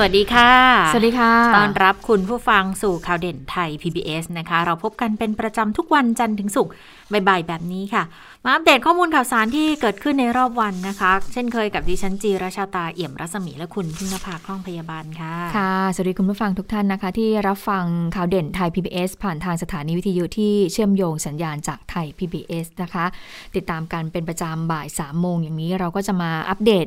สวัสดีค่ะ สวัสดีค่ะ ต้อนรับคุณผู้ฟังสู่ข่าวเด่นไทย PBS นะคะ เราพบกันเป็นประจำทุกวันจันทร์ถึงศุกร์บ่ายๆแบบนี้ค่ะ มาอัปเดตข้อมูลข่าวสารที่เกิดขึ้นในรอบวันนะคะ เช่นเคยกับดิฉันจีราชาตาเอี่ยมรัศมีและคุณพึ่งนภาคล่องพยาบาลค่ะ ค่ะ สวัสดีคุณผู้ฟังทุกท่านนะคะ ที่รับฟังข่าวเด่นไทย PBS ผ่านทางสถานีวิทยุที่เชื่อมโยงสัญญาณจากไทย PBS นะคะ ติดตามกันเป็นประจำบ่าย3โมงอย่างนี้เราก็จะมาอัปเดต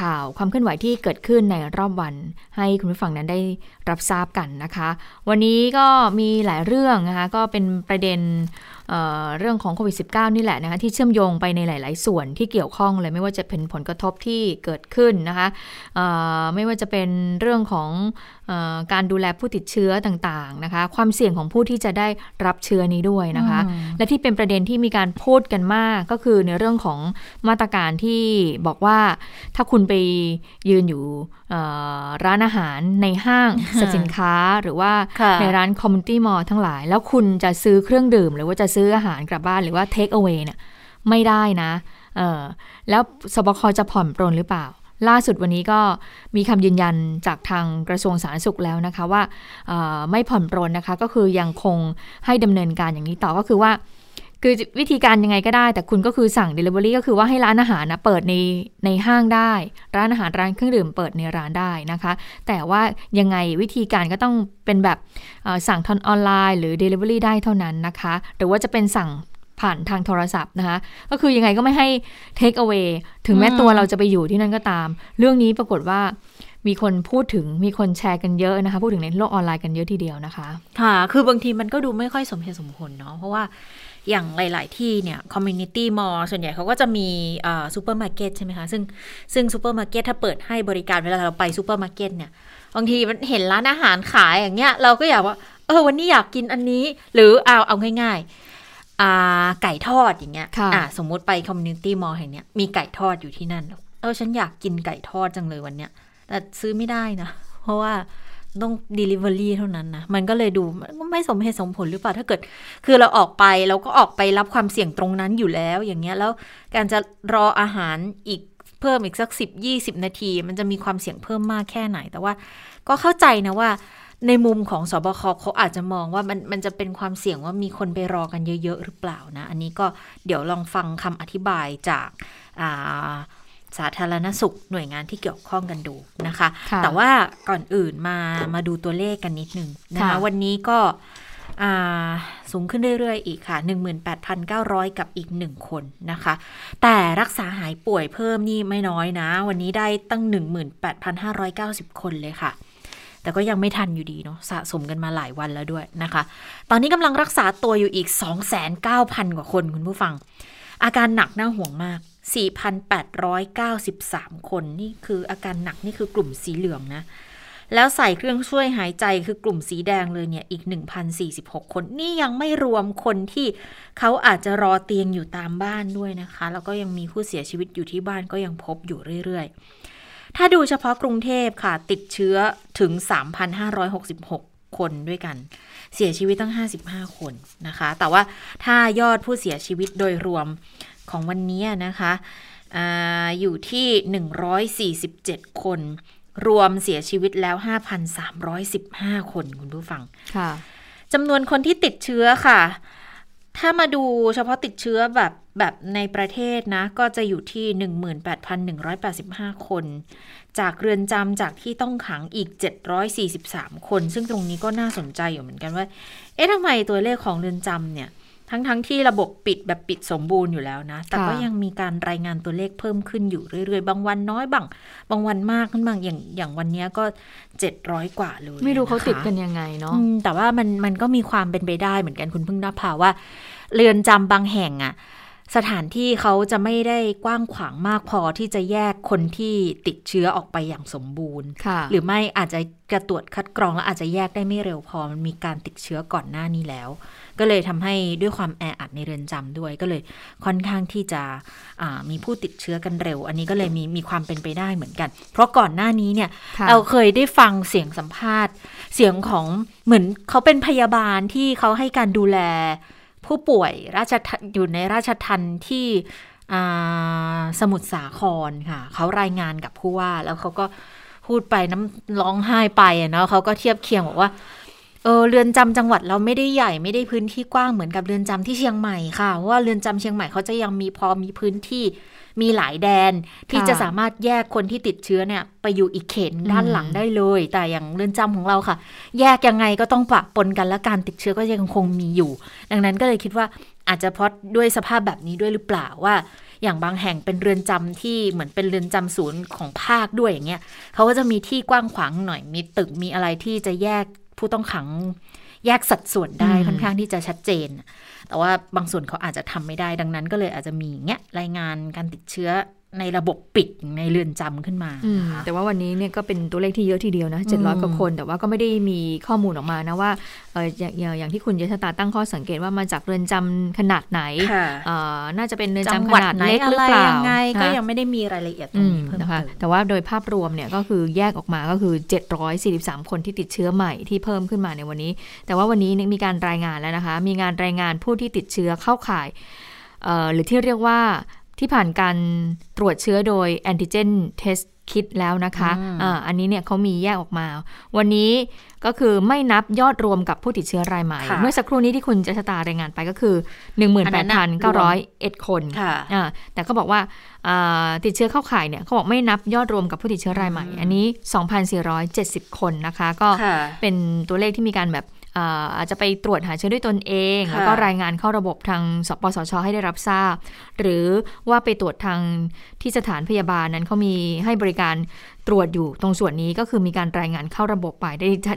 ข่าวความเคลื่อนไหวที่เกิดขึ้นในรอบวัน ให้คุณผู้ฟังนั้นได้รับทราบกันนะคะ วันนี้ก็มีหลายเรื่องนะคะก็เป็นประเด็นเเรื่องของโควิด -19 นี่แหละนะคะที่เชื่อมโยงไปในหลาย ๆ ส่วนที่เกี่ยวข้องเลยไม่ว่าจะเป็นผลกระทบที่เกิดขึ้นนะคะไม่ว่าจะเป็นเรื่องของการดูแลผู้ติดเชื้อต่างๆนะคะ ความเสี่ยงของผู้ที่จะได้รับเชื้อนี้ด้วยนะคะ และที่เป็นประเด็นที่มีการพูดกันมากก็คือในเรื่องของมาตรการที่บอกว่าถ้าคุณไปยืนอยู่ร้านอาหารในห้างสินค้าหรือว่าในร้านคอมมูนิตี้มอลล์ทั้งหลาย แล้วคุณจะซื้อเครื่องดื่ม หรือว่าจะซื้ออาหารกลับบ้านหรือว่า take away เนี่ยไม่ได้นะเออแล้วสบคจะผ่อนปรนหรือเปล่า ล่าสุดวันนี้ก็มีคำยืนยันจากทางกระทรวงสาธารณสุขแล้วนะคะว่าไม่ผ่อนปรนนะคะก็คือยังคงให้ดำเนินการอย่างนี้ต่อก็คือว่า คือวิธีการยังไงก็ได้ แต่คุณก็คือสั่ง Delivery ก็คือว่าให้ร้านอาหารนะเปิดในในห้างได้ ร้านอาหารร้านเครื่องดื่มเปิดในร้านได้นะคะ แต่ว่ายังไงวิธีการก็ต้องเป็นแบบสั่งทอนออนไลน์ หรือ Delivery ได้เท่านั้นนะคะ หรือว่าจะเป็นสั่ง ผ่านทางโทรศัพท์นะคะ ก็คือยังไงก็ไม่ให้ take away ถึงแม้ตัวเราจะไปอยู่ที่นั่นก็ตาม เรื่องนี้ปรากฏว่ามีคนพูดถึงมีคนแชร์กันเยอะนะคะ พูดถึงในโลกออนไลน์กันเยอะทีเดียวนะคะ ค่ะ คือบางทีมันก็ดูไม่ค่อยสมเหตุสมผลเนาะเพราะว่าอย่างหลาย ๆ ที่เนี่ยคอมมูนิตี้มอลส่วนใหญ่เขาก็จะมีซูเปอร์มาร์เก็ตใช่ไหมคะ ซึ่งซึ่งซูเปอร์มาร์เก็ตถ้าเปิดให้บริการเวลาเราไปซูเปอร์มาร์เก็ตเนี่ยบางทีมันเห็นร้านอาหารขายอย่างเงี้ยเราก็อยากว่า เออวันนี้อยากกินอันนี้ หรือเอาเอาง่ายๆอ่า ไก่ทอดอย่างเงี้ยอ่าสมมุติไปคอมมูนิตี้มอลแห่งเนี้ยมีไก่ทอดอยู่ที่นั่น เออฉันอยากกินไก่ทอดจังเลยวันเนี้ย แต่ซื้อไม่ได้นะ เพราะว่าต้อง Delivery เท่านั้นนะ มันก็เลยดูไม่สมเหตุสมผลหรือเปล่า ถ้าเกิด คือเราออกไปเราก็ออกไปรับความเสี่ยงตรงนั้นอยู่แล้ว อย่างเงี้ย แล้วการจะรออาหารอีกเพิ่มอีกสักสิบยี่สิบนาที มันจะมีความเสี่ยงเพิ่มมากแค่ไหน แต่ว่าก็เข้าใจนะว่า ในมุมของสบคเขาอาจจะมองว่ามันมันจะเป็นความเสี่ยงว่ามีคนไปรอกันเยอะ ๆ หรือเปล่านะ อันนี้ก็เดี๋ยวลองฟังคำอธิบายจากอ่าสาธารณสุขหน่วยงานที่เกี่ยวข้องกันดูนะคะคะแต่ว่าก่อนอื่นมามาดูตัวเลขกันนิดนึงนะคะวันนี้ก็สูงขึ้นเรื่อยๆ อีกค่ะ 18,900 กับอีก 1 คนนะคะ แต่รักษาหายป่วยเพิ่มนี่ไม่น้อยนะ วันนี้ได้ตั้ง 18,590 คนเลยค่ะ แต่ก็ยังไม่ทันอยู่ดีเนาะสะสมกันมาหลายวันแล้วด้วยนะคะ ตอนนี้กำลังรักษาตัวอยู่อีก 29,000 กว่าคนคุณผู้ฟัง อาการหนักน่าห่วงมาก 4,893 คนนี่คืออาการหนักนี่คือกลุ่มสีเหลืองนะแล้วใส่เครื่องช่วยหายใจคือกลุ่มสีแดงเลยเนี่ยอีก 1,046 คน นี่ยังไม่รวมคนที่เขาอาจจะรอเตียงอยู่ตามบ้านด้วยนะคะ แล้วก็ยังมีผู้เสียชีวิตอยู่ที่บ้านก็ยังพบอยู่เรื่อยๆ ถ้าดูเฉพาะกรุงเทพค่ะ ติดเชื้อถึง 3,566 คนด้วยกัน เสียชีวิตตั้ง 55 คนนะคะ แต่ว่าถ้ายอดผู้เสียชีวิตโดยรวมของวันนี้นะคะออยู่ที่ 147 คน รวมเสียชีวิตแล้ว 5,315 คนคุณผู้ฟัง ค่ะจำนวนคนที่ติดเชื้อค่ะ ถ้ามาดูเฉพาะติดเชื้อแบบแบบในประเทศนะ ก็จะอยู่ที่ 18,185 คน จากเรือนจำจากที่ต้องขังอีก 743 คน ซึ่งตรงนี้ก็น่าสนใจอยู่เหมือนกันว่า เอ๊ะทำไมตัวเลขของเรือนจำเนี่ย ทั้งๆทที่ระบบปิดแบบปิดสมบูรณ์อยู่แล้วนะ แต่ก็ยังมีการรายงานตัวเลขเพิ่มขึ้นอยู่เรื่อยๆ บางวันน้อยบาง บางวันมากขึ้นบางอย่างอย่างวันนี้ก็เจ็ดร้อยกว่าเลย ไม่รู้เขาติดกันยังไงเนาะแต่ว่ามันมันก็มีความเป็นไปได้เหมือนกันคุณพึ่งนับพาว่า เรือนจำบางแห่งอะสถานที่เขาจะไม่ได้กว้างขวางมากพอที่จะแยกคนที่ติดเชื้อออกไปอย่างสมบูรณ์ หรือไม่อาจจะกระตรวจคัดกรองแล้วอาจจะแยกได้ไม่เร็วพอมันมีการติดเชื้อก่อนหน้านี้แล้ว ก็เลยทำให้ด้วยความแออัดในเรือนจำด้วย ก็เลยค่อนข้างที่จะมีผู้ติดเชื้อกันเร็ว อันนี้ก็เลยมีมีความเป็นไปได้เหมือนกัน เพราะก่อนหน้านี้เนี่ยเราเคยได้ฟังเสียงสัมภาษณ์ เสียงของเหมือนเขาเป็นพยาบาลที่เขาให้การดูแลผู้ป่วยราชอยู่ในราชทันที่สมุทรสาครค่ะ เขารายงานกับผู้ว่า แล้วเขาก็พูดไปน้ำร้องไห้ไปเนาะเขาก็เทียบเคียงบอกว่า เออเรือนจำจังหวัดเราไม่ได้ใหญ่ไม่ได้พื้นที่กว้างเหมือนกับเรือนจำที่เชียงใหม่ค่ะว่าเรือนจำเชียงใหม่เขาจะยังมีพอมีพื้นที่มีหลายแดนที่จะสามารถแยกคนที่ติดเชื้อเนี่ยไปอยู่อีกเขตด้านหลังได้เลย แต่อย่างเรือนจำของเราค่ะ แยกยังไงก็ต้องปะปนกันและการติดเชื้อก็ยังคงมีอยู่ ดังนั้นก็เลยคิดว่าอาจจะเพราะด้วยสภาพแบบนี้ด้วยหรือเปล่าว่า อย่างบางแห่งเป็นเรือนจำที่เหมือนเป็นเรือนจำศูนย์ของภาคด้วยอย่างเงี้ยเขาก็จะมีที่กว้างขวางหน่อยมีตึกมีอะไรที่จะแยก ผู้ต้องขังแยกสัดส่วนได้ค่อนข้างที่จะชัดเจน แต่ว่าบางส่วนเขาอาจจะทำไม่ได้ดังนั้น ก็เลยอาจจะมีเงี้ยรายงานการติดเชื้อ ในระบบปิดในเรือนจำขึ้นมาแต่ว่าวันนี้เนี่ยก็เป็นตัวเลขที่เยอะทีเดียวนะเจ็ดร้อยกว่าคน แต่ว่าก็ไม่ได้มีข้อมูลออกมานะว่าเอออย่างอย่างที่คุณยศตาตั้งข้อสังเกตว่ามาจากเรือนจำขนาดไหนน่าจะเป็นเรือนจำขนาดเล็กหรือเปล่ายังไงก็ยังไม่ได้มีรายละเอียดตรงนี้เพิ่มนะคะแต่ว่าโดยภาพรวมเนี่ยก็คือแยกออกมาก็คือ 743 คนที่ติดเชื้อใหม่ที่เพิ่มขึ้นมาในวันนี้ แต่ว่าวันนี้มีการรายงานแล้วนะคะ มีงานรายงานผู้ที่ติดเชื้อเข้าข่ายหรือที่เรียกว่า ที่ผ่านการตรวจเชื้อโดยแอนติเจนเทสคิดแล้วนะคะอ่าอันนี้เนี่ยเขามีแยกออกมา วันนี้ก็คือไม่นับยอดรวมกับผู้ติดเชื้อรายใหม่ เมื่อสักครู่นี้ที่คุณจะชะตารายงานไปก็คือ 18,901 คนอ่าแต่เขาบอกว่าติดเชื้อเข้าข่ายเนี่ยเขาบอกไม่นับยอดรวมกับผู้ติดเชื้อรายใหม่ อันนี้ 2,470 คนนะคะ ก็เป็นตัวเลขที่มีการแบบ อาจจะไปตรวจหาเชื้อด้วยตนเอง แล้วก็รายงานเข้าระบบทางสปสช ให้ได้รับทราบ หรือว่าไปตรวจทางที่สถานพยาบาลนั้นเขามีให้บริการตรวจอยู่ตรงส่วนนี้ก็คือมีการรายงานเข้าระบบไป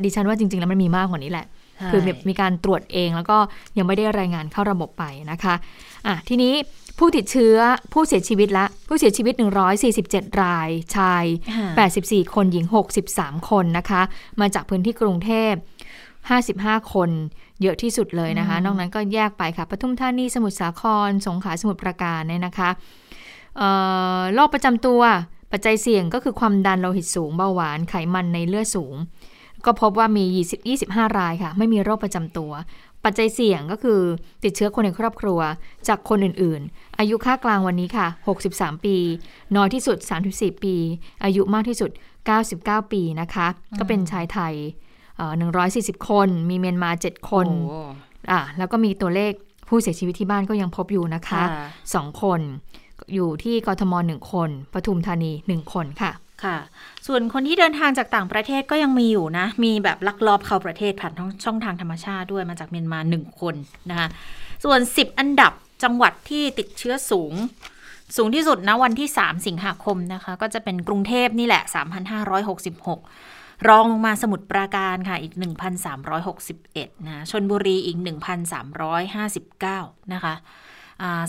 ดิฉันว่าจริง ๆ แล้วมันมีมากกว่านี้แหละ คือมีการตรวจเองแล้วก็ยังไม่ได้รายงานเข้าระบบไปนะคะอะทีนี้ผู้ติดเชื้อผู้เสียชีวิตละผู้เสียชีวิต 147 รายชาย 84 คนหญิง 63 คนนะคะ มาจากพื้นที่กรุงเทพ 55 คน เยอะที่สุดเลยนะคะ นอกนั้นก็แยกไปค่ะปทุมธานีสมุทรสาคร สงขลาสมุทรปราการเนี่ยนะคะโรคประจำตัวปัจจัยเสี่ยงก็คือความดันโลหิตสูงเบาหวานไขมันในเลือดสูง ก็พบว่ามี 20 25 รายค่ะ ไม่มีโรคประจำตัว ปัจจัยเสี่ยงก็คือติดเชื้อคนในครอบครัวจากคนอื่นๆ อายุค่ากลางวันนี้ค่ะ 63 ปี น้อยที่สุด 34 ปี อายุมากที่สุด 99 ปีนะคะ ก็เป็นชายไทย หนึ่งร้อยสี่สิบคน มีเมียนมาเจ็ดคนอ่าแล้วก็มีตัวเลขผู้เสียชีวิตที่บ้านก็ยังพบอยู่นะคะสองคน อยู่ที่กทมหนึ่งคนปทุมธานีหนึ่งคนค่ะค่ะ ส่วนคนที่เดินทางจากต่างประเทศก็ยังมีอยู่นะ มีแบบลักลอบเข้าประเทศผ่านช่องทางธรรมชาติด้วยมาจากเมียนมาหนึ่งคนนะคะส่วนสิบอันดับจังหวัดที่ติดเชื้อสูง สูงที่สุดนะวันที่ 3 สิงหาคมนะคะ ก็จะเป็นกรุงเทพนี่แหละ 3,566 รองลงมาสมุทรปราการค่ะอีก 1,361นะชนบุรีอีก 1,359 นะคะ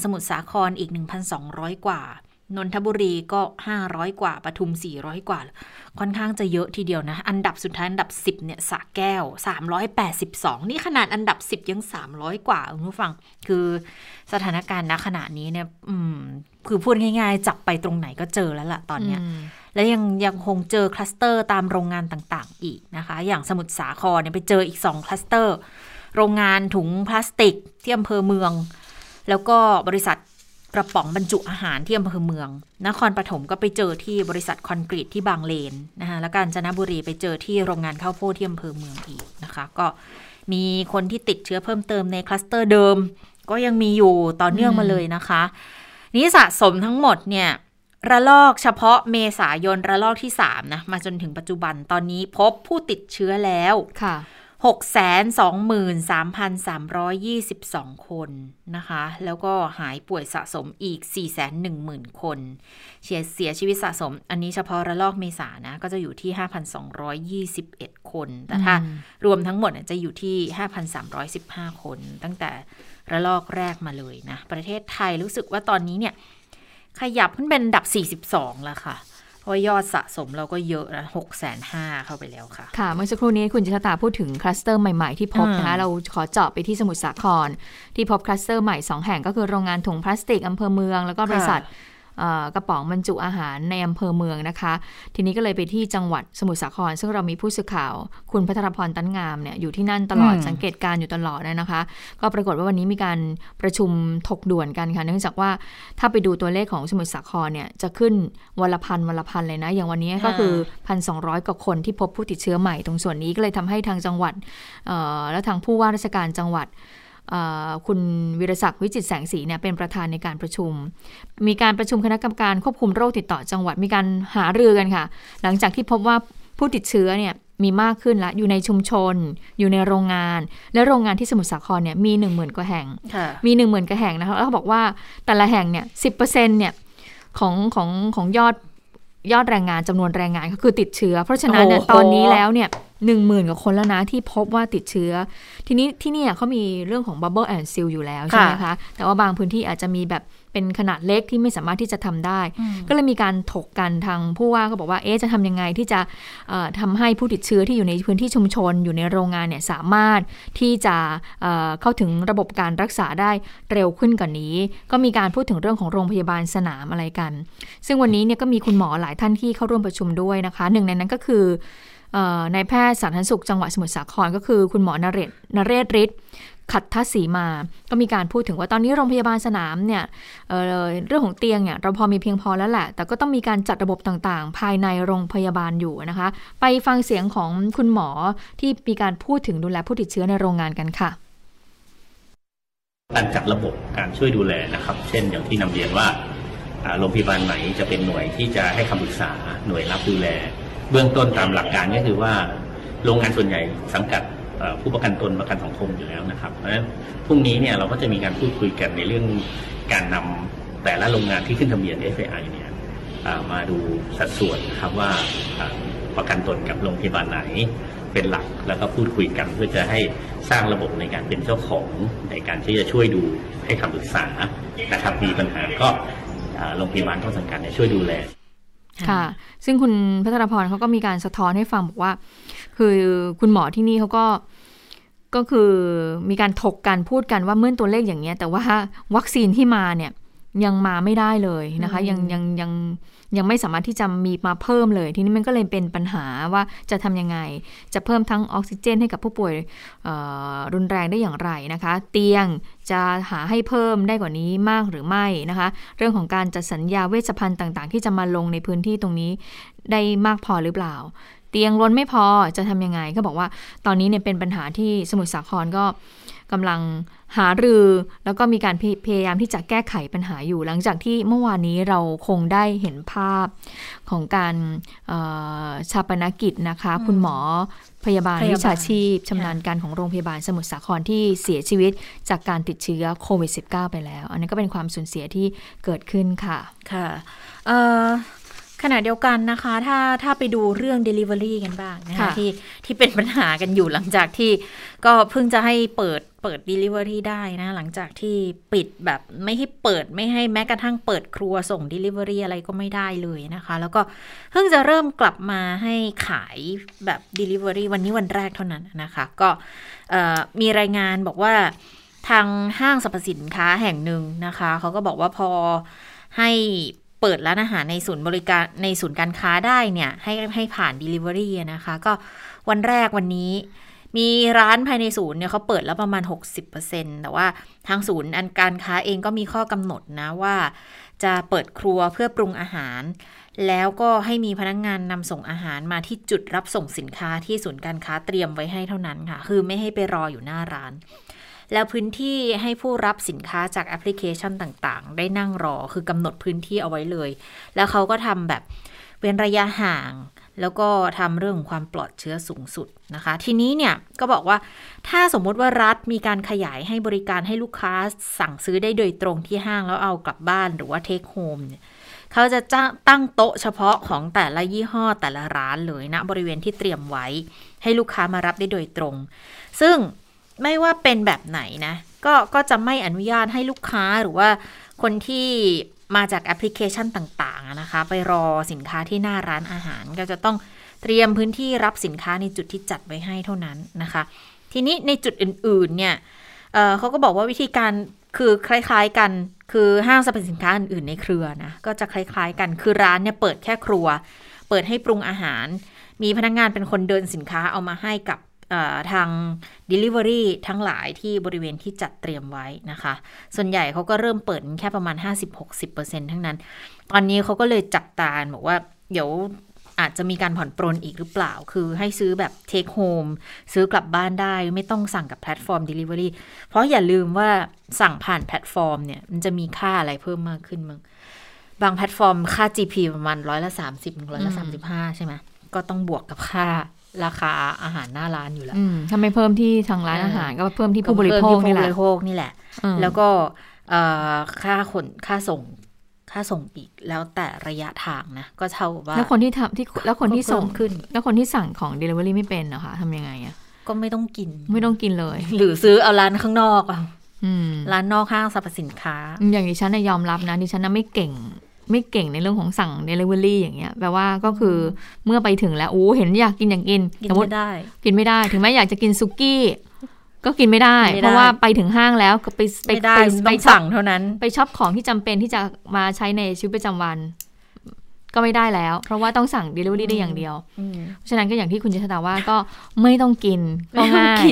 สมุทรสาครอีก 1,200 กว่า นนทบุรีก็ 500 กว่าปทุม 400 กว่า ค่อนข้างจะเยอะทีเดียวนะ อันดับสุดท้ายอันดับ 10เนี่ยสะแก้ว 382 นี่ขนาดอันดับ 10 ยัง 300 กว่าคุณผู้ฟัง คือสถานการณ์ณขณะนี้เนี่ยคือพูดง่ายๆ จับไปตรงไหนก็เจอแล้วล่ะตอนเนี้ยและยังยังคงเจอคลัสเตอร์ตามโรงงานต่างๆ อีกนะคะ อย่างสมุทรสาครเนี่ยไปเจออีก 2 คลัสเตอร์ โรงงานถุงพลาสติกที่อำเภอเมือง แล้วก็บริษัท กระป๋องบรรจุอาหารที่อำเภอเมือง นครปฐมก็ไปเจอที่บริษัทคอนกรีตที่บางเลนนะคะแล้วกาญจนบุรีไปเจอที่โรงงานข้าวโพดที่อำเภอเมืองอีกนะคะ ก็มีคนที่ติดเชื้อเพิ่มเติมในคลัสเตอร์เดิม ก็ยังมีอยู่ต่อเนื่องมาเลยนะคะ นี้สะสมทั้งหมดเนี่ยระลอกเฉพาะเมษายนระลอกที่ 3 นะ มาจนถึงปัจจุบันตอนนี้พบผู้ติดเชื้อแล้วค่ะ 623,322 คนนะคะ แล้วก็หายป่วยสะสมอีก 410,000 คนเสียเสียชีวิตสะสม อันนี้เฉพาะระลอกเมษานะ ก็จะอยู่ที่ 5,221 คน แต่ถ้ารวมทั้งหมดจะอยู่ที่ 5,315 คน ตั้งแต่ระลอกแรกมาเลยนะ ประเทศไทยรู้สึกว่าตอนนี้เนี่ย ขยับขึ้นเป็นดับ 42 แล้วค่ะ ราะว่ายอดสะสมเราก็เยอะนะหกแสนห้าเข้าไปแล้วค่ะ ค่ะ เมื่อสักครู่นี้คุณจิตตาพูดถึงคลัสเตอร์ใหม่ๆที่พบอืมนะคะ เราขอเจาะไปที่สมุทรสาคร ที่พบคลัสเตอร์ใหม่ 2 แห่งก็คือโรงงานถุงพลาสติกอำเภอเมือง แล้วก็บริษัทเอ่อ กระป๋องบรรจุอาหารในอำเภอเมืองนะคะ ทีนี้ก็เลยไปที่จังหวัดสมุทรสาคร ซึ่งเรามีผู้สื่อข่าว คุณพัทรพรตั้นงามเนี่ยอยู่ที่นั่นตลอดอืมสังเกตการณ์อยู่ตลอดนะคะ ก็ปรากฏว่าวันนี้มีการประชุมถกด่วนกันค่ะ เนื่องจากว่าถ้าไปดูตัวเลขของสมุทรสาครเนี่ยจะขึ้นวันละพันวันละพันเลยนะ อย่างวันนี้ก็คือพันสองกว่าคนที่พบผู้ติดเชื้อใหม่ตรงส่วนนี้ก็เลยทำให้ทางจังหวัดเอ่อและทางผู้ว่าราชการจังหวัดเอ่อ คุณวิรศักดิ์วิจิตรแสงสีเนี่ยเป็นประธานในการประชุม มีการประชุมคณะกรรมการควบคุมโรคติดต่อจังหวัดมีการหารือกันค่ะ หลังจากที่พบว่าผู้ติดเชื้อเนี่ยมีมากขึ้นละ อยู่ในชุมชน อยู่ในโรงงาน และโรงงานที่สมุทรสาครเนี่ยมี 1 0,000 กว่าแห่งค่ะมีหนึ่งหมื่นกว่าแห่งนะคะแล้วเขาบอกว่าแต่ละแห่งเนี่ยสิบเปอร์เซ็นเนี่ยของของของยอดยอดแรงงานจำนวนแรงงานก็คือติดเชื้อ เพราะฉะนั้นเนี่ยโอ้โหตอนนี้แล้วเนี่ย หนึ่งหมื่นกว่าคนแล้วนะที่พบว่าติดเชื้อ ทีนี้ที่เนี่ยเขามีเรื่องของ Bubble and Seal อยู่แล้วใช่ไหมคะ แต่ว่าบางพื้นที่อาจจะมีแบบเป็นขนาดเล็กที่ไม่สามารถที่จะทำได้ ก็เลยมีการถกกันทางผู้ว่าก็บอกว่าเอ๊ะจะทำยังไงที่จะเอ่อทำให้ผู้ติดเชื้อที่อยู่ในพื้นที่ชุมชน อยู่ในโรงงานเนี่ยสามารถที่จะเอ่อเข้าถึงระบบการรักษาได้เร็วขึ้นกว่านนี้ ก็มีการพูดถึงเรื่องของโรงพยาบาลสนามอะไรกัน ซึ่งวันนี้เนี่ยก็มีคุณหมอหลายท่านที่เข้าร่วมประชุมด้วยนะคะ หนึ่งในนั้นก็คือเอ่อ นายแพทย์สาธารณสุขจังหวัดสมุทรสาครก็คือคุณหมอนเรศนเรศฤทธิ์ขัดทศีมา ก็มีการพูดถึงว่าตอนนี้โรงพยาบาลสนามเนี่ยเเรื่องของเตียงเนี่ยเราพอมีเพียงพอแล้วแหละ แต่ก็ต้องมีการจัดระบบต่างๆ ภายในโรงพยาบาลอยู่นะคะ ไปฟังเสียงของคุณหมอที่มีการพูดถึงดูแลผู้ติดเชื้อในโรงงานกันค่ะ การจัดระบบการช่วยดูแลนะครับ เช่นอย่างที่นำเรียนว่าอ่าโรงพยาบาลไหนจะเป็นหน่วยที่จะให้คำปรึกษาหน่วยรับดูแล เบื้องต้นตามหลักการก็คือว่าโรงงานส่วนใหญ่สังกัดผู้ประกันตนประกันสังคมอยู่แล้วนะครับ เพราะฉะนั้นพรุ่งนี้เนี่ยเราก็จะมีการพูดคุยกันในเรื่องการนำแต่ละโรงงานที่ขึ้นทะเบียน FAI เนี่ยมาดูสัดส่วนนะครับว่าประกันตนกับโรงพยาบาลไหนเป็นหลักแล้วก็พูดคุยกันเพื่อจะให้สร้างระบบในการเป็นเจ้าของในการที่จะช่วยดูให้คำปรึกษานะครับมีปัญหาก็โรงพยาบาลต้นสังกัดช่วยดูแล ค่ะ ซึ่งคุณพัทรพรเขาก็มีการสะท้อนให้ฟังบอกว่า คือคุณหมอที่นี่เขาก็ก็คือมีการถกกันพูดกันว่าเมื่อตัวเลขอย่างเงี้ย แต่ว่าวัคซีนที่มาเนี่ยยังมาไม่ได้เลยนะคะอืมยังยังยัง ยังไม่สามารถที่จะมีมาเพิ่มเลย ทีนี้มันก็เลยเป็นปัญหาว่าจะทำยังไง จะเพิ่มทั้งออกซิเจน ให้กับผู้ป่วยรุนแรงได้อย่างไรนะคะ เตียงจะหาให้เพิ่มได้กว่านี้มากหรือไม่นะคะ เรื่องของการจัดสัญญาเวชภัณฑ์ต่างๆ ที่จะมาลงในพื้นที่ตรงนี้ได้มากพอหรือเปล่า เตียงล้นไม่พอจะทำยังไงก็บอกว่าตอนนี้เนี่ยเป็นปัญหาที่สมุทรสาครก็ กำลังหารือ แล้วก็มีการพยพยายามที่จะแก้ไขปัญหาอยู่ หลังจากที่เมื่อวานนี้เราคงได้เห็นภาพของการเอ่อชาปนกิจนะคะ คุณหมอพยาบาลพยาบาลวิชาชีพชำนาญการของโรงพยาบาลสมุทรสาครที่เสียชีวิตจากการติดเชื้อโควิด -19 ไปแล้ว อันนี้ก็เป็นความสูญเสียที่เกิดขึ้นค่ะ ค่ะเอ่อ ขณะเดียวกันนะคะ ถ้าถ้าไปดูเรื่อง Delivery กันบ้างนะคะค่ะที่ที่เป็นปัญหากันอยู่หลังจากที่ก็เพิ่งจะให้เปิดเปิด Delivery ได้นะ หลังจากที่ปิดแบบไม่ให้เปิดไม่ให้แม้กระทั่งเปิดครัวส่ง Delivery อะไรก็ไม่ได้เลยนะคะ แล้วก็เพิ่งจะเริ่มกลับมาให้ขายแบบ Delivery วันนี้วันแรกเท่านั้นนะคะ ก็เอ่อมีรายงานบอกว่าทางห้างสรรพสินค้าแห่งหนึ่งนะคะเขาก็บอกว่าพอให้ เปิดร้านอาหารในศูนย์บริการในศูนย์การค้าได้เนี่ย ให้ให้ผ่าน Delivery นะคะ ก็วันแรกวันนี้ มีร้านภายในศูนย์เนี่ยเขาเปิดแล้วประมาณ 60%แต่ว่าทางศูนย์อันการค้าเองก็มีข้อกำหนดนะว่า จะเปิดครัวเพื่อปรุงอาหาร แล้วก็ให้มีพนักงงานนำส่งอาหารมาที่จุดรับส่งสินค้าที่ศูนย์การค้าเตรียมไว้ให้เท่านั้นค่ะ คือไม่ให้ไปรออยู่หน้าร้าน แล้วพื้นที่ให้ผู้รับสินค้าจากแอปพลิเคชันต่างๆ ได้นั่งรอคือกำหนดพื้นที่เอาไว้เลย แล้วเขาก็ทำแบบเว้นระยะห่าง แล้วก็ทำเรื่องของความปลอดเชื้อสูงสุดนะคะ ทีนี้เนี่ยก็บอกว่าถ้าสมมติว่ารัฐมีการขยายให้บริการให้ลูกค้าสั่งซื้อได้โดยตรงที่ห้างแล้วเอากลับบ้านหรือว่า take home เนี่ยเขาจะจัดตั้งโต๊ะเฉพาะของแต่ละยี่ห้อแต่ละร้านเลยนะบริเวณที่เตรียมไว้ ให้ลูกค้ามารับได้โดยตรง ซึ่ง ไม่ว่าเป็นแบบไหนนะ ก็ก็จะไม่อนุญาตให้ลูกค้าหรือว่าคนที่มาจากแอปพลิเคชันต่างๆนะคะ ไปรอสินค้าที่หน้าร้านอาหาร ก็จะต้องเตรียมพื้นที่รับสินค้าในจุดที่จัดไว้ให้เท่านั้นนะคะ ทีนี้ในจุดอื่นๆเนี่ยเเขาก็บอกว่าวิธีการคือคล้าย ๆกันคือห้างสรรพสินค้าอื่นๆในเครือนะก็จะคล้ายๆกันคือร้านเนี่ยเปิดแค่ครัว เปิดให้ปรุงอาหาร มีพนักงงานเป็นคนเดินสินค้าเอามาให้กับ ทาง Delivery ทั้งหลายที่บริเวณที่จัดเตรียมไว้นะคะ ส่วนใหญ่เขาก็เริ่มเปิดแค่ประมาณ 50-60%ทั้งนั้น ตอนนี้เขาก็เลยจับตาบอกว่า เดี๋ยวอาจจะมีการผ่อนปรนอีกหรือเปล่า คือให้ซื้อแบบ take home ซื้อกลับบ้านได้ไม่ต้องสั่งกับแพลตฟอร์ม Delivery เพราะอย่าลืมว่าสั่งผ่านแพลตฟอร์มเนี่ย มันจะมีค่าอะไรเพิ่มมากขึ้นมั้งบางแพลตฟอร์มค่า GP ประมาณร้อยละสามสิบร้อยละสามสิบห้าใช่ไหมก็ต้องบวกกับค่า ราคาอาหารหน้าร้านอยู่แล้วถ้าไม่เพิ่มที่ทางร้านอาหารก็เพิ่มที่ผู้บริโภคนี่แหละผู้บริโภคนี่แหละ แล้วก็ค่าขนค่าส่งค่าส่งอีกแล้วแต่ระยะทางนะ ก็เท่าว่า แล้วคนที่ทำที่แล้วคนที่ส่งขึ้น แล้วคนที่สั่งของ Delivery ไม่เป็นนะคะทำยังไงอะก็ไม่ต้องกิน ไม่ต้องกินเลย หรือซื้อเอาร้านข้างนอกอะร้านนอกห้างสรรพสินค้า อย่างดิฉันยอมรับนะดิฉันไม่เก่ง ไม่เก่งในเรื่องของสั่งเดลิเวอรี่อย่างเงี้ยแปลว่าก็คือเมื่อไปถึงแล้วโอ้เห็นอยากกินอยากกินกินไม่ได้ กินไม่ได้ถึงแม้อยากจะกินซุกี้ก็กินไม่ได้ เพราะว่าไปถึงห้างแล้วก็ไปไปไปไปสั่งเท่านั้น ไปช็อปของที่จำเป็นที่จะมาใช้ในชีวิตประจำวัน ก็ไม่ได้แล้ว เพราะว่าต้องสั่ง Delivery ได้อย่างเดียวเพราะฉะนั้นก็อย่างที่คุณเจษดาว่าก็ไม่ต้องกินก็ง่าย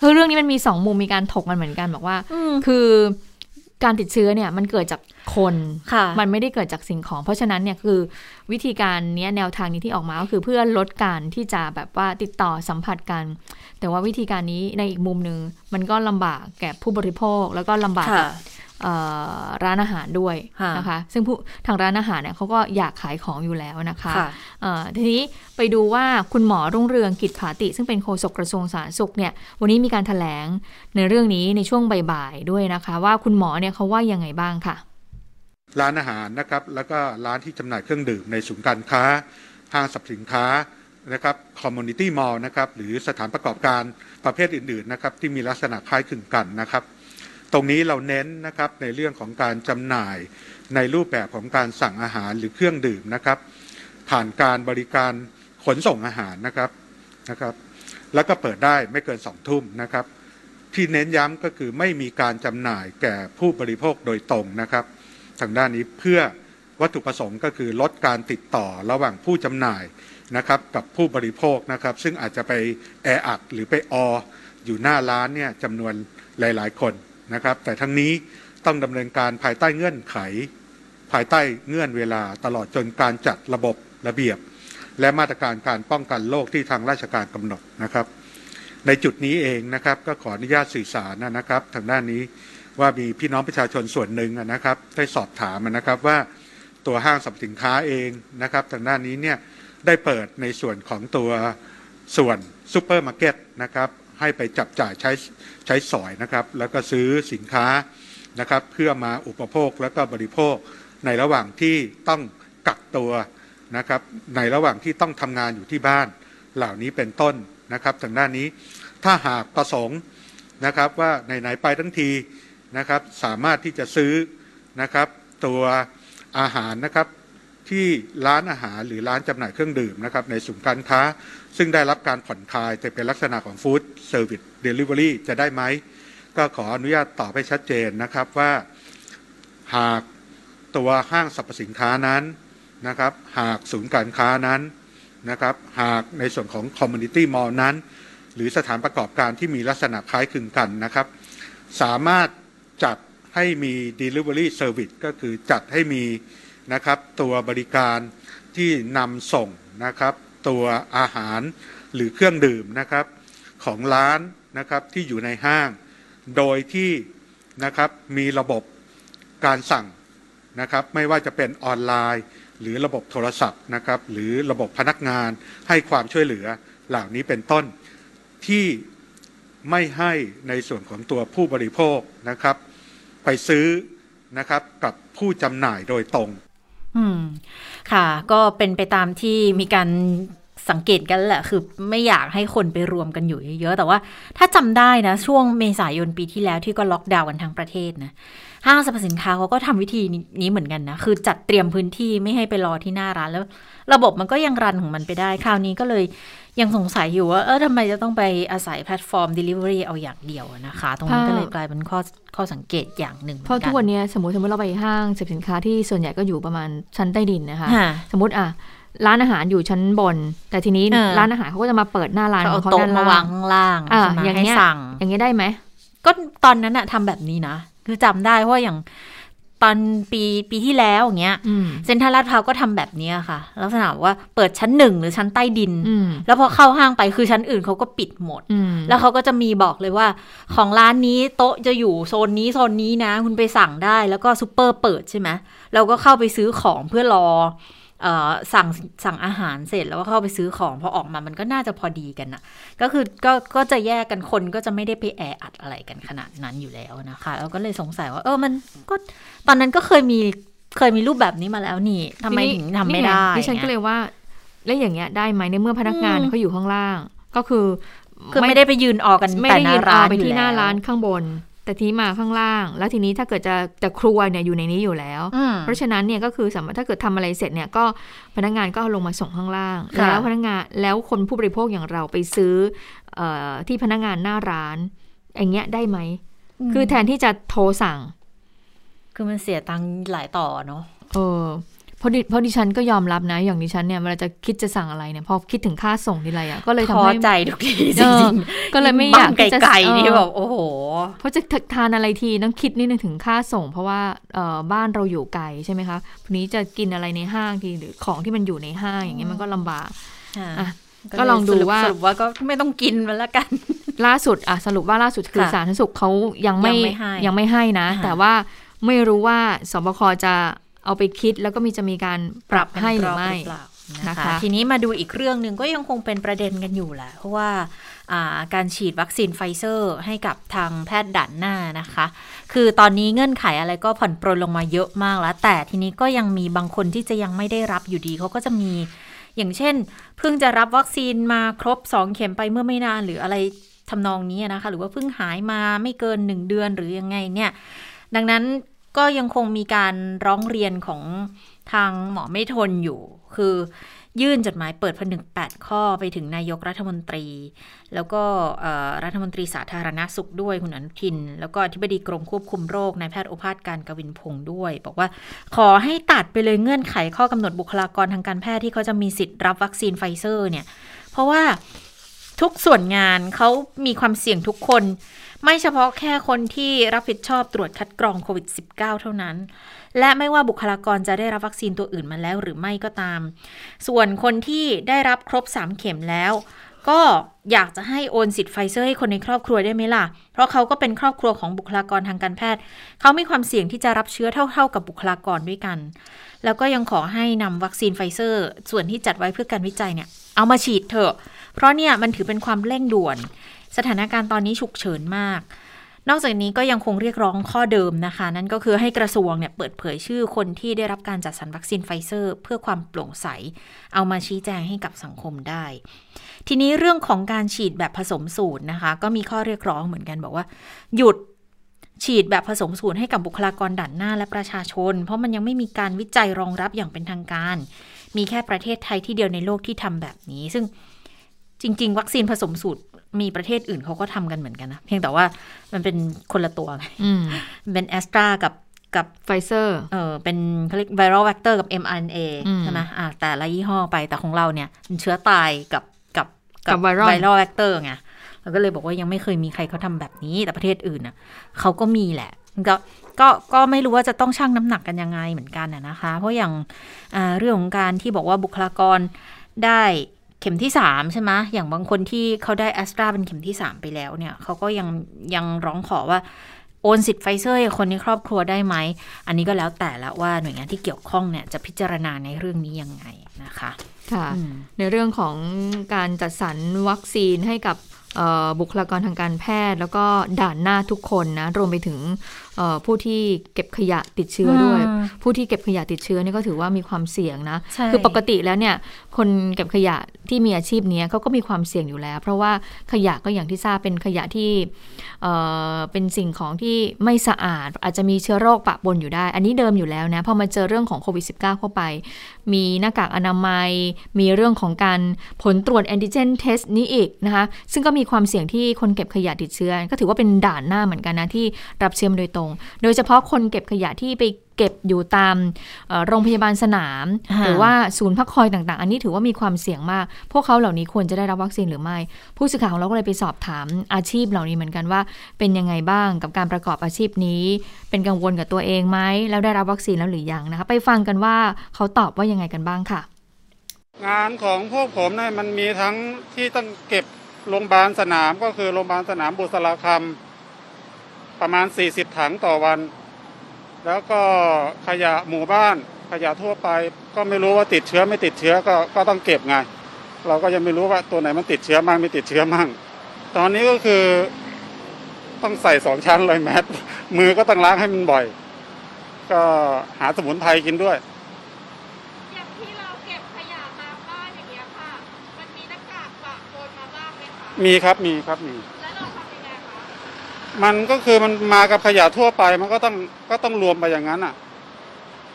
คือเรื่องนี้มันมีสองมุมมีการถกมันเหมือนกันบอกว่า คือ การติดเชื้อเนี่ยมันเกิดจากคนมันไม่ได้เกิดจากสิ่งของ เพราะฉะนั้นเนี่ยคือวิธีการนี้แนวทางนี้ที่ออกมาก็คือเพื่อลดการที่จะแบบว่าติดต่อสัมผัสกัน แต่ว่าวิธีการนี้ในอีกมุมหนึ่งมันก็ลำบากแก่ผู้บริโภคแล้วก็ลำบาก ร้านอาหารด้วยนะคะ ซึ่งผู้ทางร้านอาหารเนี่ยเขาก็อยากขายของอยู่แล้วนะคะทีนี้ไปดูว่าคุณหมอรุ่งเรืองกิจผาติ ซึ่งเป็นโฆษกกระทรวงสาธารณสุขเนี่ยวันนี้มีการถแถลงในเรื่องนี้ในช่วงบ่ายๆด้วยนะคะ ว่าคุณหมอเนี่ยเขาว่ายังไงบ้างค่ะ ร้านอาหารนะครับแล้วก็ร้านที่จำหน่ายเครื่องดื่มในศูนย์การค้าห้างสรรพสินค้านะครับคอมมูนิตี้มอลล์นะครับหรือสถานประกอบการประเภทอื่นๆนะครับที่มีลักษณะคล้ายคลึงกันนะครับ ตรงนี้เราเน้นนะครับในเรื่องของการจำหน่ายในรูปแบบของการสั่งอาหารหรือเครื่องดื่มนะครับ ผ่านการบริการขนส่งอาหารนะครับนะครับแล้วก็เปิดได้ไม่เกินสองทุ่มนะครับ ที่เน้นย้ำก็คือไม่มีการจำหน่ายแก่ผู้บริโภคโดยตรงนะครับ ทางด้านนี้เพื่อวัตถุประสงค์ก็คือลดการติดต่อระหว่างผู้จำหน่ายนะครับกับผู้บริโภคนะครับ ซึ่งอาจจะไปแออัดหรือไปอออยู่หน้าร้านเนี่ยจำนวนหลาย ๆ คน นะครับ แต่ทั้งนี้ต้องดำเนินการภายใต้เงื่อนไข ภายใต้เงื่อนเวลาตลอดจนการจัดระบบระเบียบ และมาตรการการป้องกันโรคที่ทางราชการกำหนดนะครับ ในจุดนี้เองนะครับก็ขออนุญาตสื่อสารนะครับ ทางด้านนี้ว่ามีพี่น้องประชาชนส่วนหนึ่งนะครับ ได้สอบถามนะครับว่าตัวห้างสรรพสินค้าเองนะครับทางด้านนี้เนี่ยได้เปิดในส่วนของตัวส่วนซูเปอร์มาร์เก็ตนะครับ ให้ไปจับจ่ายใช้ใช้สอยนะครับ แล้วก็ซื้อสินค้านะครับ เพื่อมาอุปโภคแล้วก็บริโภคในระหว่างที่ต้องกักตัวนะครับ ในระหว่างที่ต้องทำงานอยู่ที่บ้าน เหล่านี้เป็นต้นนะครับทางด้านนี้ถ้าหากประสงค์นะครับว่าไหนๆไปทั้งทีนะครับ สามารถที่จะซื้อนะครับ ตัวอาหารนะครับที่ร้านอาหารหรือร้านจำหน่ายเครื่องดื่มนะครับในศูนย์การค้า ซึ่งได้รับการผ่อนคลายแต่เป็นลักษณะของ food service delivery จะได้ไหม ก็ขออนุญาตตอบให้ชัดเจนนะครับว่าหากตัวห้างสรรพสินค้านั้นนะครับ หากศูนย์การค้านั้นนะครับ หากในส่วนของคอมมูนิตี้มอลล์นั้น หรือสถานประกอบการที่มีลักษณะคล้ายคลึงกันนะครับ สามารถจัดให้มี Delivery Service ก็คือจัดให้มีนะครับตัวบริการที่นำส่งนะครับ ตัวอาหารหรือเครื่องดื่มนะครับของร้านนะครับที่อยู่ในห้าง โดยที่นะครับมีระบบการสั่งนะครับไม่ว่าจะเป็นออนไลน์ หรือระบบโทรศัพท์นะครับหรือระบบพนักงานให้ความช่วยเหลือเหล่านี้เป็นต้นที่ไม่ให้ในส่วนของตัวผู้บริโภคนะครับ ไปซื้อนะครับกับผู้จำหน่ายโดยตรง อืม ค่ะ ก็เป็นไปตามที่มีการสังเกตกันแหละ คือไม่อยากให้คนไปรวมกันอยู่เยอะๆ แต่ว่าถ้าจำได้นะ ช่วงเมษายนปีที่แล้วที่ก็ล็อกดาวน์กันทั้งประเทศนะ ห้างสรรพสินค้าเขาก็ทำวิธีนี้เหมือนกันนะ คือจัดเตรียมพื้นที่ไม่ให้ไปรอที่หน้าร้านแล้ว ระบบมันก็ยังรันของมันไปได้ คราวนี้ก็เลยยังสงสัยอยู่ว่า เออทำไมจะต้องไปอาศัยแพลตฟอร์ม Delivery เอาอย่างเดียวนะคะ ตรงนี้ก็เลยกลายเป็นข้อข้อสังเกตอย่างหนึ่งเพราะทุกวันนี้สมมติสมมติเราไปห้างสินค้าที่ส่วนใหญ่ก็อยู่ประมาณชั้นใต้ดินนะคะค่ะสมมติอะร้านอาหารอยู่ชั้นบน แต่ทีนี้เออร้านอาหารเขาก็จะมาเปิดหน้าร้านเขาขอเอางเขาโต๊ะด้านมาล่าวางงข้างล่างอ่าใช่ไหมอย่างให้เงี้ยสั่งอย่างเงี้ยได้ไหมก็ตอนนั้นอะทำแบบนี้นะ คือจำได้เพราะว่าอย่างตอนปีปีที่แล้วอย่างเงี้ยอืมเซ็นทรัลลาดพร้าวก็ทำแบบนี้ค่ะ ลักษณะว่าเปิดชั้นหนึ่งหรือชั้นใต้ดินอืมแล้วพอเข้าห้างไปคือชั้นอื่นเขาก็ปิดหมดอืมแล้วเขาก็จะมีบอกเลยว่า ของร้านนี้โต๊ะจะอยู่โซนนี้โซนนี้นะ คุณไปสั่งได้แล้วก็ซูเปอร์เปิดใช่ไหมเราก็เข้าไปซื้อของเพื่อรอเออ สั่งสั่งอาหารเสร็จแล้วก็เข้าไปซื้อของพอออกมามันก็น่าจะพอดีกันนะก็คือก็ก็จะแยกกันคนก็จะไม่ได้ไปแออัดอะไรกันขนาดนั้นอยู่แล้วนะคะเราก็เลยสงสัยว่า เออมันก็ตอนนั้นก็เคยมีเคยมีรูปแบบนี้มาแล้วนี่ทำไมถึงทำไม่ได้นี่งดิฉันก็เลยว่า แล้วอย่างเงี้ยได้ไหมในเมื่อพนักงานอืมเขาอยู่ข้างล่าง ก็คือคือไม่ได้ไปยืนออกกันไม่แต่ได้หยืน้านร้าเอานไปที่หน้าอยู่แล้วร้านข้างบน แต่ทีนี้มาข้างล่าง แล้วทีนี้ถ้าเกิดจะจะครัวเนี่ยอยู่ในนี้อยู่แล้วอืมเพราะฉะนั้นเนี่ยก็คือสามารถถ้าเกิดทำอะไรเสร็จเนี่ยก็พนักงานก็เอาลงมาส่งข้างล่างค่ะแล้วพนักงานแล้วคนผู้บริโภคอย่างเราไปซื้อเอ่อที่พนักงานหน้าร้าน อย่างเงี้ยได้ไหมคือแทนที่จะโทรสั่ง คือมันเสียตังค์หลายต่อเนาะเออเพราะดิเพราะดิฉันก็ยอมรับนะ อย่างดิฉันเนี่ยเวลาจะคิดจะสั่งอะไรเนี่ยพอคิดถึงค่าส่งทีไรอะก็เลยทำท้อให้ใจทุกทีจเออริงก็เลยไม่บ้อยากที่จะไกลๆนี่เออแบบโอ้โหเพราะจะทานอะไรทีต้องคิดนิดนึงถึงค่าส่ง เพราะว่าเอ่อบ้านเราอยู่ไกลใช่ไหมคะทีนี้จะกินอะไรในห้างทีหรือของที่มันอยู่ในห้างอย่างเงี้ยมันก็ลำบากอะก็ลองดูว่าสรุปว่าก็ไม่ต้องกินมันละกัน ล่าสุดอะสรุปว่าล่าสุดคือค่ะสาธารณสุขเขายังไม่ยังไม่ให้ยังไม่ให้นะค่ะแต่ว่าไม่รู้ว่าศบคจะ เอาไปคิดแล้วก็มีจะมีการปรับให้หรือไม่เปล่านะนะคะคะทีนี้มาดูอีกเรื่องหนึ่งก็ยังคงเป็นประเด็นกันอยู่แหละเพราะว่าอ่าการฉีดวัคซีนไฟเซอร์ ให้กับทางแพทย์ด่านหน้านะคะ คือตอนนี้เงื่อนไขอะไรก็ผ่อนปรนลงมาเยอะมากแล้ว แต่ทีนี้ก็ยังมีบางคนที่จะยังไม่ได้รับอยู่ดีเขาก็จะมีอย่างเช่น เพิ่งจะรับวัคซีนมาครบ 2 เข็มไปเมื่อไม่นานหรืออะไรทำนองนี้นะคะ หรือว่าเพิ่งหายมาไม่เกิน 1 เดือนหรือยังไงเนี่ย ดังนั้น ก็ยังคงมีการร้องเรียนของทางหมอไม่ทนอยู่ คือยื่นจดหมายเปิดผนึก 8 ข้อไปถึงนายกรัฐมนตรี แล้วก็รัฐมนตรีสาธารณสุขด้วยคุณอนุทิน แล้วก็อธิบดีกรมควบคุมโรคนายแพทย์โอภาสการย์กวินพงศ์ด้วย บอกว่าขอให้ตัดไปเลยเงื่อนไขข้อกำหนดบุคลากรทางการแพทย์ที่เขาจะมีสิทธิ์รับวัคซีนไฟเซอร์เนี่ย เพราะว่าทุกส่วนงานเขามีความเสี่ยงทุกคน ไม่เฉพาะแค่คนที่รับผิดชอบตรวจคัดกรองโควิด -19 เท่านั้น และไม่ว่าบุคลากรจะได้รับวัคซีนตัวอื่นมาแล้วหรือไม่ก็ตาม ส่วนคนที่ได้รับครบ 3 เข็มแล้ว ก็อยากจะให้โอนสิทธิ์ไฟเซอร์ให้คนในครอบครัวได้ไหมล่ะ เพราะเขาก็เป็นครอบครัวของบุคลากรทางการแพทย์ เขามีความเสี่ยงที่จะรับเชื้อเท่า ๆกับบุคลากรด้วยกัน แล้วก็ยังขอให้นำวัคซีนไฟเซอร์ ส่วนที่จัดไว้เพื่อการวิจัยเนี่ยเอามาฉีดเถอะ เพราะเนี่ยมันถือเป็นความเร่งด่วน สถานการณ์ตอนนี้ฉุกเฉินมาก นอกจากนี้ก็ยังคงเรียกร้องข้อเดิมนะคะ นั่นก็คือให้กระทรวงเนี่ยเปิดเผยชื่อคนที่ได้รับการจัดสรรวัคซีนไฟเซอร์ เพื่อความโปร่งใส เอามาชี้แจงให้กับสังคมได้ ทีนี้เรื่องของการฉีดแบบผสมสูตรนะคะ ก็มีข้อเรียกร้องเหมือนกันบอกว่า หยุดฉีดแบบผสมสูตรให้กับบุคลากรด่านหน้าและประชาชน เพราะมันยังไม่มีการวิจัยรองรับอย่างเป็นทางการ มีแค่ประเทศไทยที่เดียวในโลกที่ทำแบบนี้ ซึ่งจริง ๆ วัคซีนผสมสูตร มีประเทศอื่นเขาก็ทำกันเหมือนกันนะ เพียงแต่ว่ามันเป็นคนละตัวไงอืมเป็นแอสตรากับกับไฟเซอร์เออเป็นเขาเรียก viral vector กับ mRNA อืมใช่ไหมอ่าแต่ละยี่ห้อไปแต่ของเราเนี่ยเป็นเชื้อตายกับกับกับ viral viral vector ไงเราก็เลยบอกว่ายังไม่เคยมีใครเขาทำแบบนี้แต่ประเทศอื่นน่ะเขาก็มีแหละก็ก็ก็ไม่รู้ว่าจะต้องชั่งน้ำหนักกันยังไงเหมือนกันน่ะนะคะ เพราะอย่างอ่าเรื่องของการที่บอกว่าบุคลากรได้เข็มที่สามใช่ไหมอย่างบางคนที่เขาได้แอสตราเป็นเข็มที่สามไปแล้วเนี่ยเขาก็ยังยังร้องขอว่าโอนสิทธิ์ไฟเซอร์ให้คนในครอบครัวได้ไหม อันนี้ก็แล้วแต่ละว่าหน่วยงานที่เกี่ยวข้องเนี่ยจะพิจารณาในเรื่องนี้ยังไงนะคะค่ะอืมในเรื่องของการจัดสรรวัคซีนให้กับเอ่อบุคลากรทางการแพทย์ แล้วก็ด่านหน้าทุกคนนะ รวมไปถึงเอ่อผู้ที่เก็บขยะติดเชื้อด้วยอืมผู้ที่เก็บขยะติดเชื้อนี่ก็ถือว่ามีความเสี่ยงนะใช่คือปกติแล้วเนี่ยคนเก็บขยะที่มีอาชีพเนี้ยเขาก็มีความเสี่ยงอยู่แล้ว เพราะว่าขยะก็อย่างที่ทราบเป็นขยะที่เอ่อเป็นสิ่งของที่ไม่สะอาด อาจจะมีเชื้อโรคปะปนอยู่ได้ อันนี้เดิมอยู่แล้วนะพอมาเจอเรื่องของโควิด -19 เข้าไป มีหน้ากากอนามัย มีเรื่องของการผลตรวจแอนติเจนเทสนี้อีกนะคะซึ่งก็มีความเสี่ยงที่คนเก็บขยะติดเชื้อ ก็ถือว่าเป็นด่านหน้าเหมือนกันนะที่รับเชื้อมาโดยตรงโดยเฉพาะคนเก็บขยะที่ไปเก็บอยู่ตามเอ่อโรงพยาบาลสนามค่ะหรือว่าศูนย์พักคอยต่างๆ อันนี้ถือว่ามีความเสี่ยงมาก พวกเขาเหล่านี้ควรจะได้รับวัคซีนหรือไม่ ผู้สื่อข่าวของเราก็เลยไปสอบถามอาชีพเหล่านี้เหมือนกันว่า เป็นยังไงบ้างกับการประกอบอาชีพนี้ เป็นกังวลกับตัวเองไหมแล้วได้รับวัคซีนแล้วหรือยังนะคะไปฟังกันว่าเขาตอบว่ายังไงกันบ้างค่ะ งานของพวกผมเนี่ยมันมีทั้งที่ต้องเก็บโรงพยาบาลสนามก็คือโรงพยาบาลสนามบุษราคำ ประมาณ 40 ถังต่อวัน แล้วก็ขยะหมู่บ้านขยะทั่วไป ก็ไม่รู้ว่าติดเชื้อไม่ติดเชื้อก็ก็ต้องเก็บไง เราก็ยังไม่รู้ว่าตัวไหนมันติดเชื้อมั่งไม่ติดเชื้อมั่ง ตอนนี้ก็คือต้องใส่สองชั้นเลยแมสมือก็ต้องล้างให้มันบ่อย ก็หาสมุนไพรกินด้วยอย่างที่เราเก็บขยะตามบ้านอย่างเงี้ยค่ะ มันมีหน้ากากปะปนมาบ้างไหมคะมีครับมีครับมี มันก็คือมันมากับขยะทั่วไปมันก็ต้องก็ต้องรวมไปอย่างนั้นอะ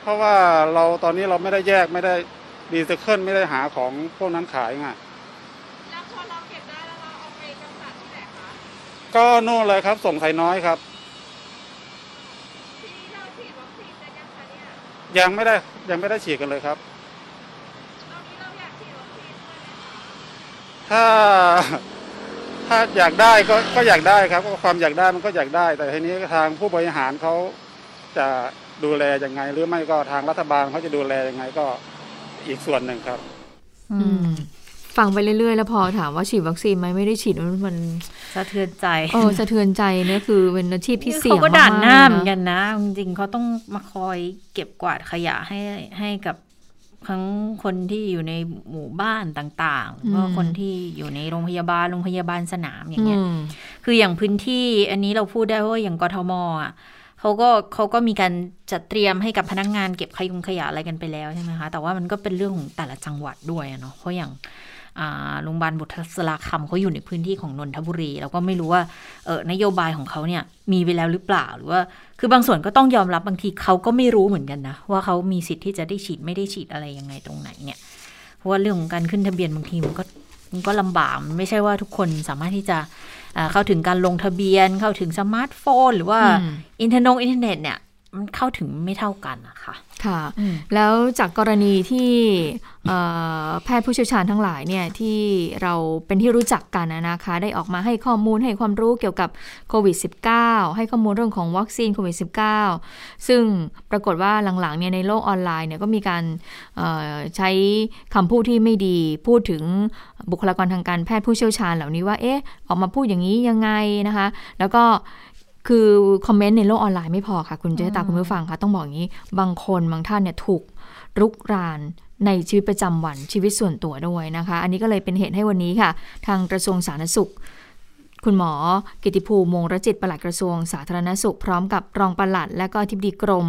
เพราะว่าเราตอนนี้เราไม่ได้แยกไม่ได้รีไซเคิลไม่ได้หาของพวกนั้นขายไงแล้วพอเราเก็บได้แล้วเราเอาไปกำจัดที่ไหนคะก็โน่นเลยครับ ส่งไทยน้อยครับทีนี้เราฉีดวัคซีนกันยังคะเนี่ยยังไม่ได้ยังไม่ได้ฉีดกันเลยครับ ตอนนี้เราอยากฉีดวัคซีนด้วยไหมคะถ้า ถ้าอยากได้ก็ก็อยากได้ครับก็ความอยากได้มันก็อยากได้ แต่ทีนี้ทางผู้บริหารเขาจะดูแลยังไง หรือไม่ก็ทางรัฐบาลเขาจะดูแลยังไงก็อีกส่วนหนึ่งครับ อืมฟังไปเรื่อยๆ แล้วพอถามว่าฉีดวัคซีนไหมไม่ได้ฉีดมันมันสะเทือนใจเออสะเทือนใจเนี่ยคือเป็นอาชีพที่เสี่ยงเขาก็ด่านหน้าเหมือนๆกันนะ จริงๆเขาต้องมาคอยเก็บกวาดขยะให้ให้กับ ทั้งคนที่อยู่ในหมู่บ้านต่างๆแล้วก็คนที่อยู่ในโรงพยาบาลโรงพยาบาลสนามอย่างเงี้ยอืมคืออย่างพื้นที่อันนี้เราพูดได้เพราะว่าอย่างกทมอะเขาก็เขาก็มีการจัดเตรียมให้กับพนักงานเก็บขยงขยะอะไรกันไปแล้วใช่ไหมคะแต่ว่ามันก็เป็นเรื่องของแต่ละจังหวัดด้วยอะเนาะเพราะอย่างอ่าโรงพยาบาลบุตรสลาคำเขาอยู่ในพื้นที่ของนนทบุรีเราก็ไม่รู้ว่าเออนโยบายของเขาเนี่ยมีไปแล้วหรือเปล่าหรือว่า คือบางส่วนก็ต้องยอมรับบางทีเขาก็ไม่รู้เหมือนกันนะ ว่าเขามีสิทธิ์ที่จะได้ฉีดไม่ได้ฉีดอะไรยังไงตรงไหนเนี่ย เพราะว่าเรื่องของการขึ้นทะเบียนบางทีมันก็มันก็ลำบากมันไม่ใช่ว่าทุกคนสามารถที่จะอ่าเข้าถึงการลงทะเบียนเข้าถึงสมาร์ทโฟน หรือว่าอืมอินเทอร์นงอินเทอร์เน็ตเนี่ย มันเข้าถึงไม่เท่ากันนะคะค่ะอืมแล้วจากกรณีที่เอ่อแพทย์ผู้เชี่ยวชาญทั้งหลายเนี่ยที่เราเป็นที่รู้จักกันนะนะคะ ได้ออกมาให้ข้อมูลให้ความรู้เกี่ยวกับโควิด -19 ให้ข้อมูลเรื่องของวัคซีนโควิด -19 ซึ่งปรากฏว่าหลังๆเนี่ยในโลกออนไลน์เนี่ยก็มีการเอ่อใช้คำพูดที่ไม่ดี พูดถึงบุคลากรทางการแพทย์ผู้เชี่ยวชาญเหล่านี้ว่าเอ๊ะออกมาพูดอย่างนี้ยังไงนะคะ แล้วก็ คือคอมเมนต์ในโลกออนไลน์ไม่พอค่ะ คุณเจษตาคุณผู้ฟังคะต้องบอกอย่างนี้ บางคนบางท่านเนี่ยถูกรุกรานในชีวิตประจำวันชีวิตส่วนตัวด้วยนะคะ อันนี้ก็เลยเป็นเหตุให้วันนี้ค่ะ ทางกระทรวงสาธารณสุข คุณหมอกิติภูมิมงรจิตปลัดกระทรวงสาธารณสุข พร้อมกับรองปลัด และก็ทิบดีกรม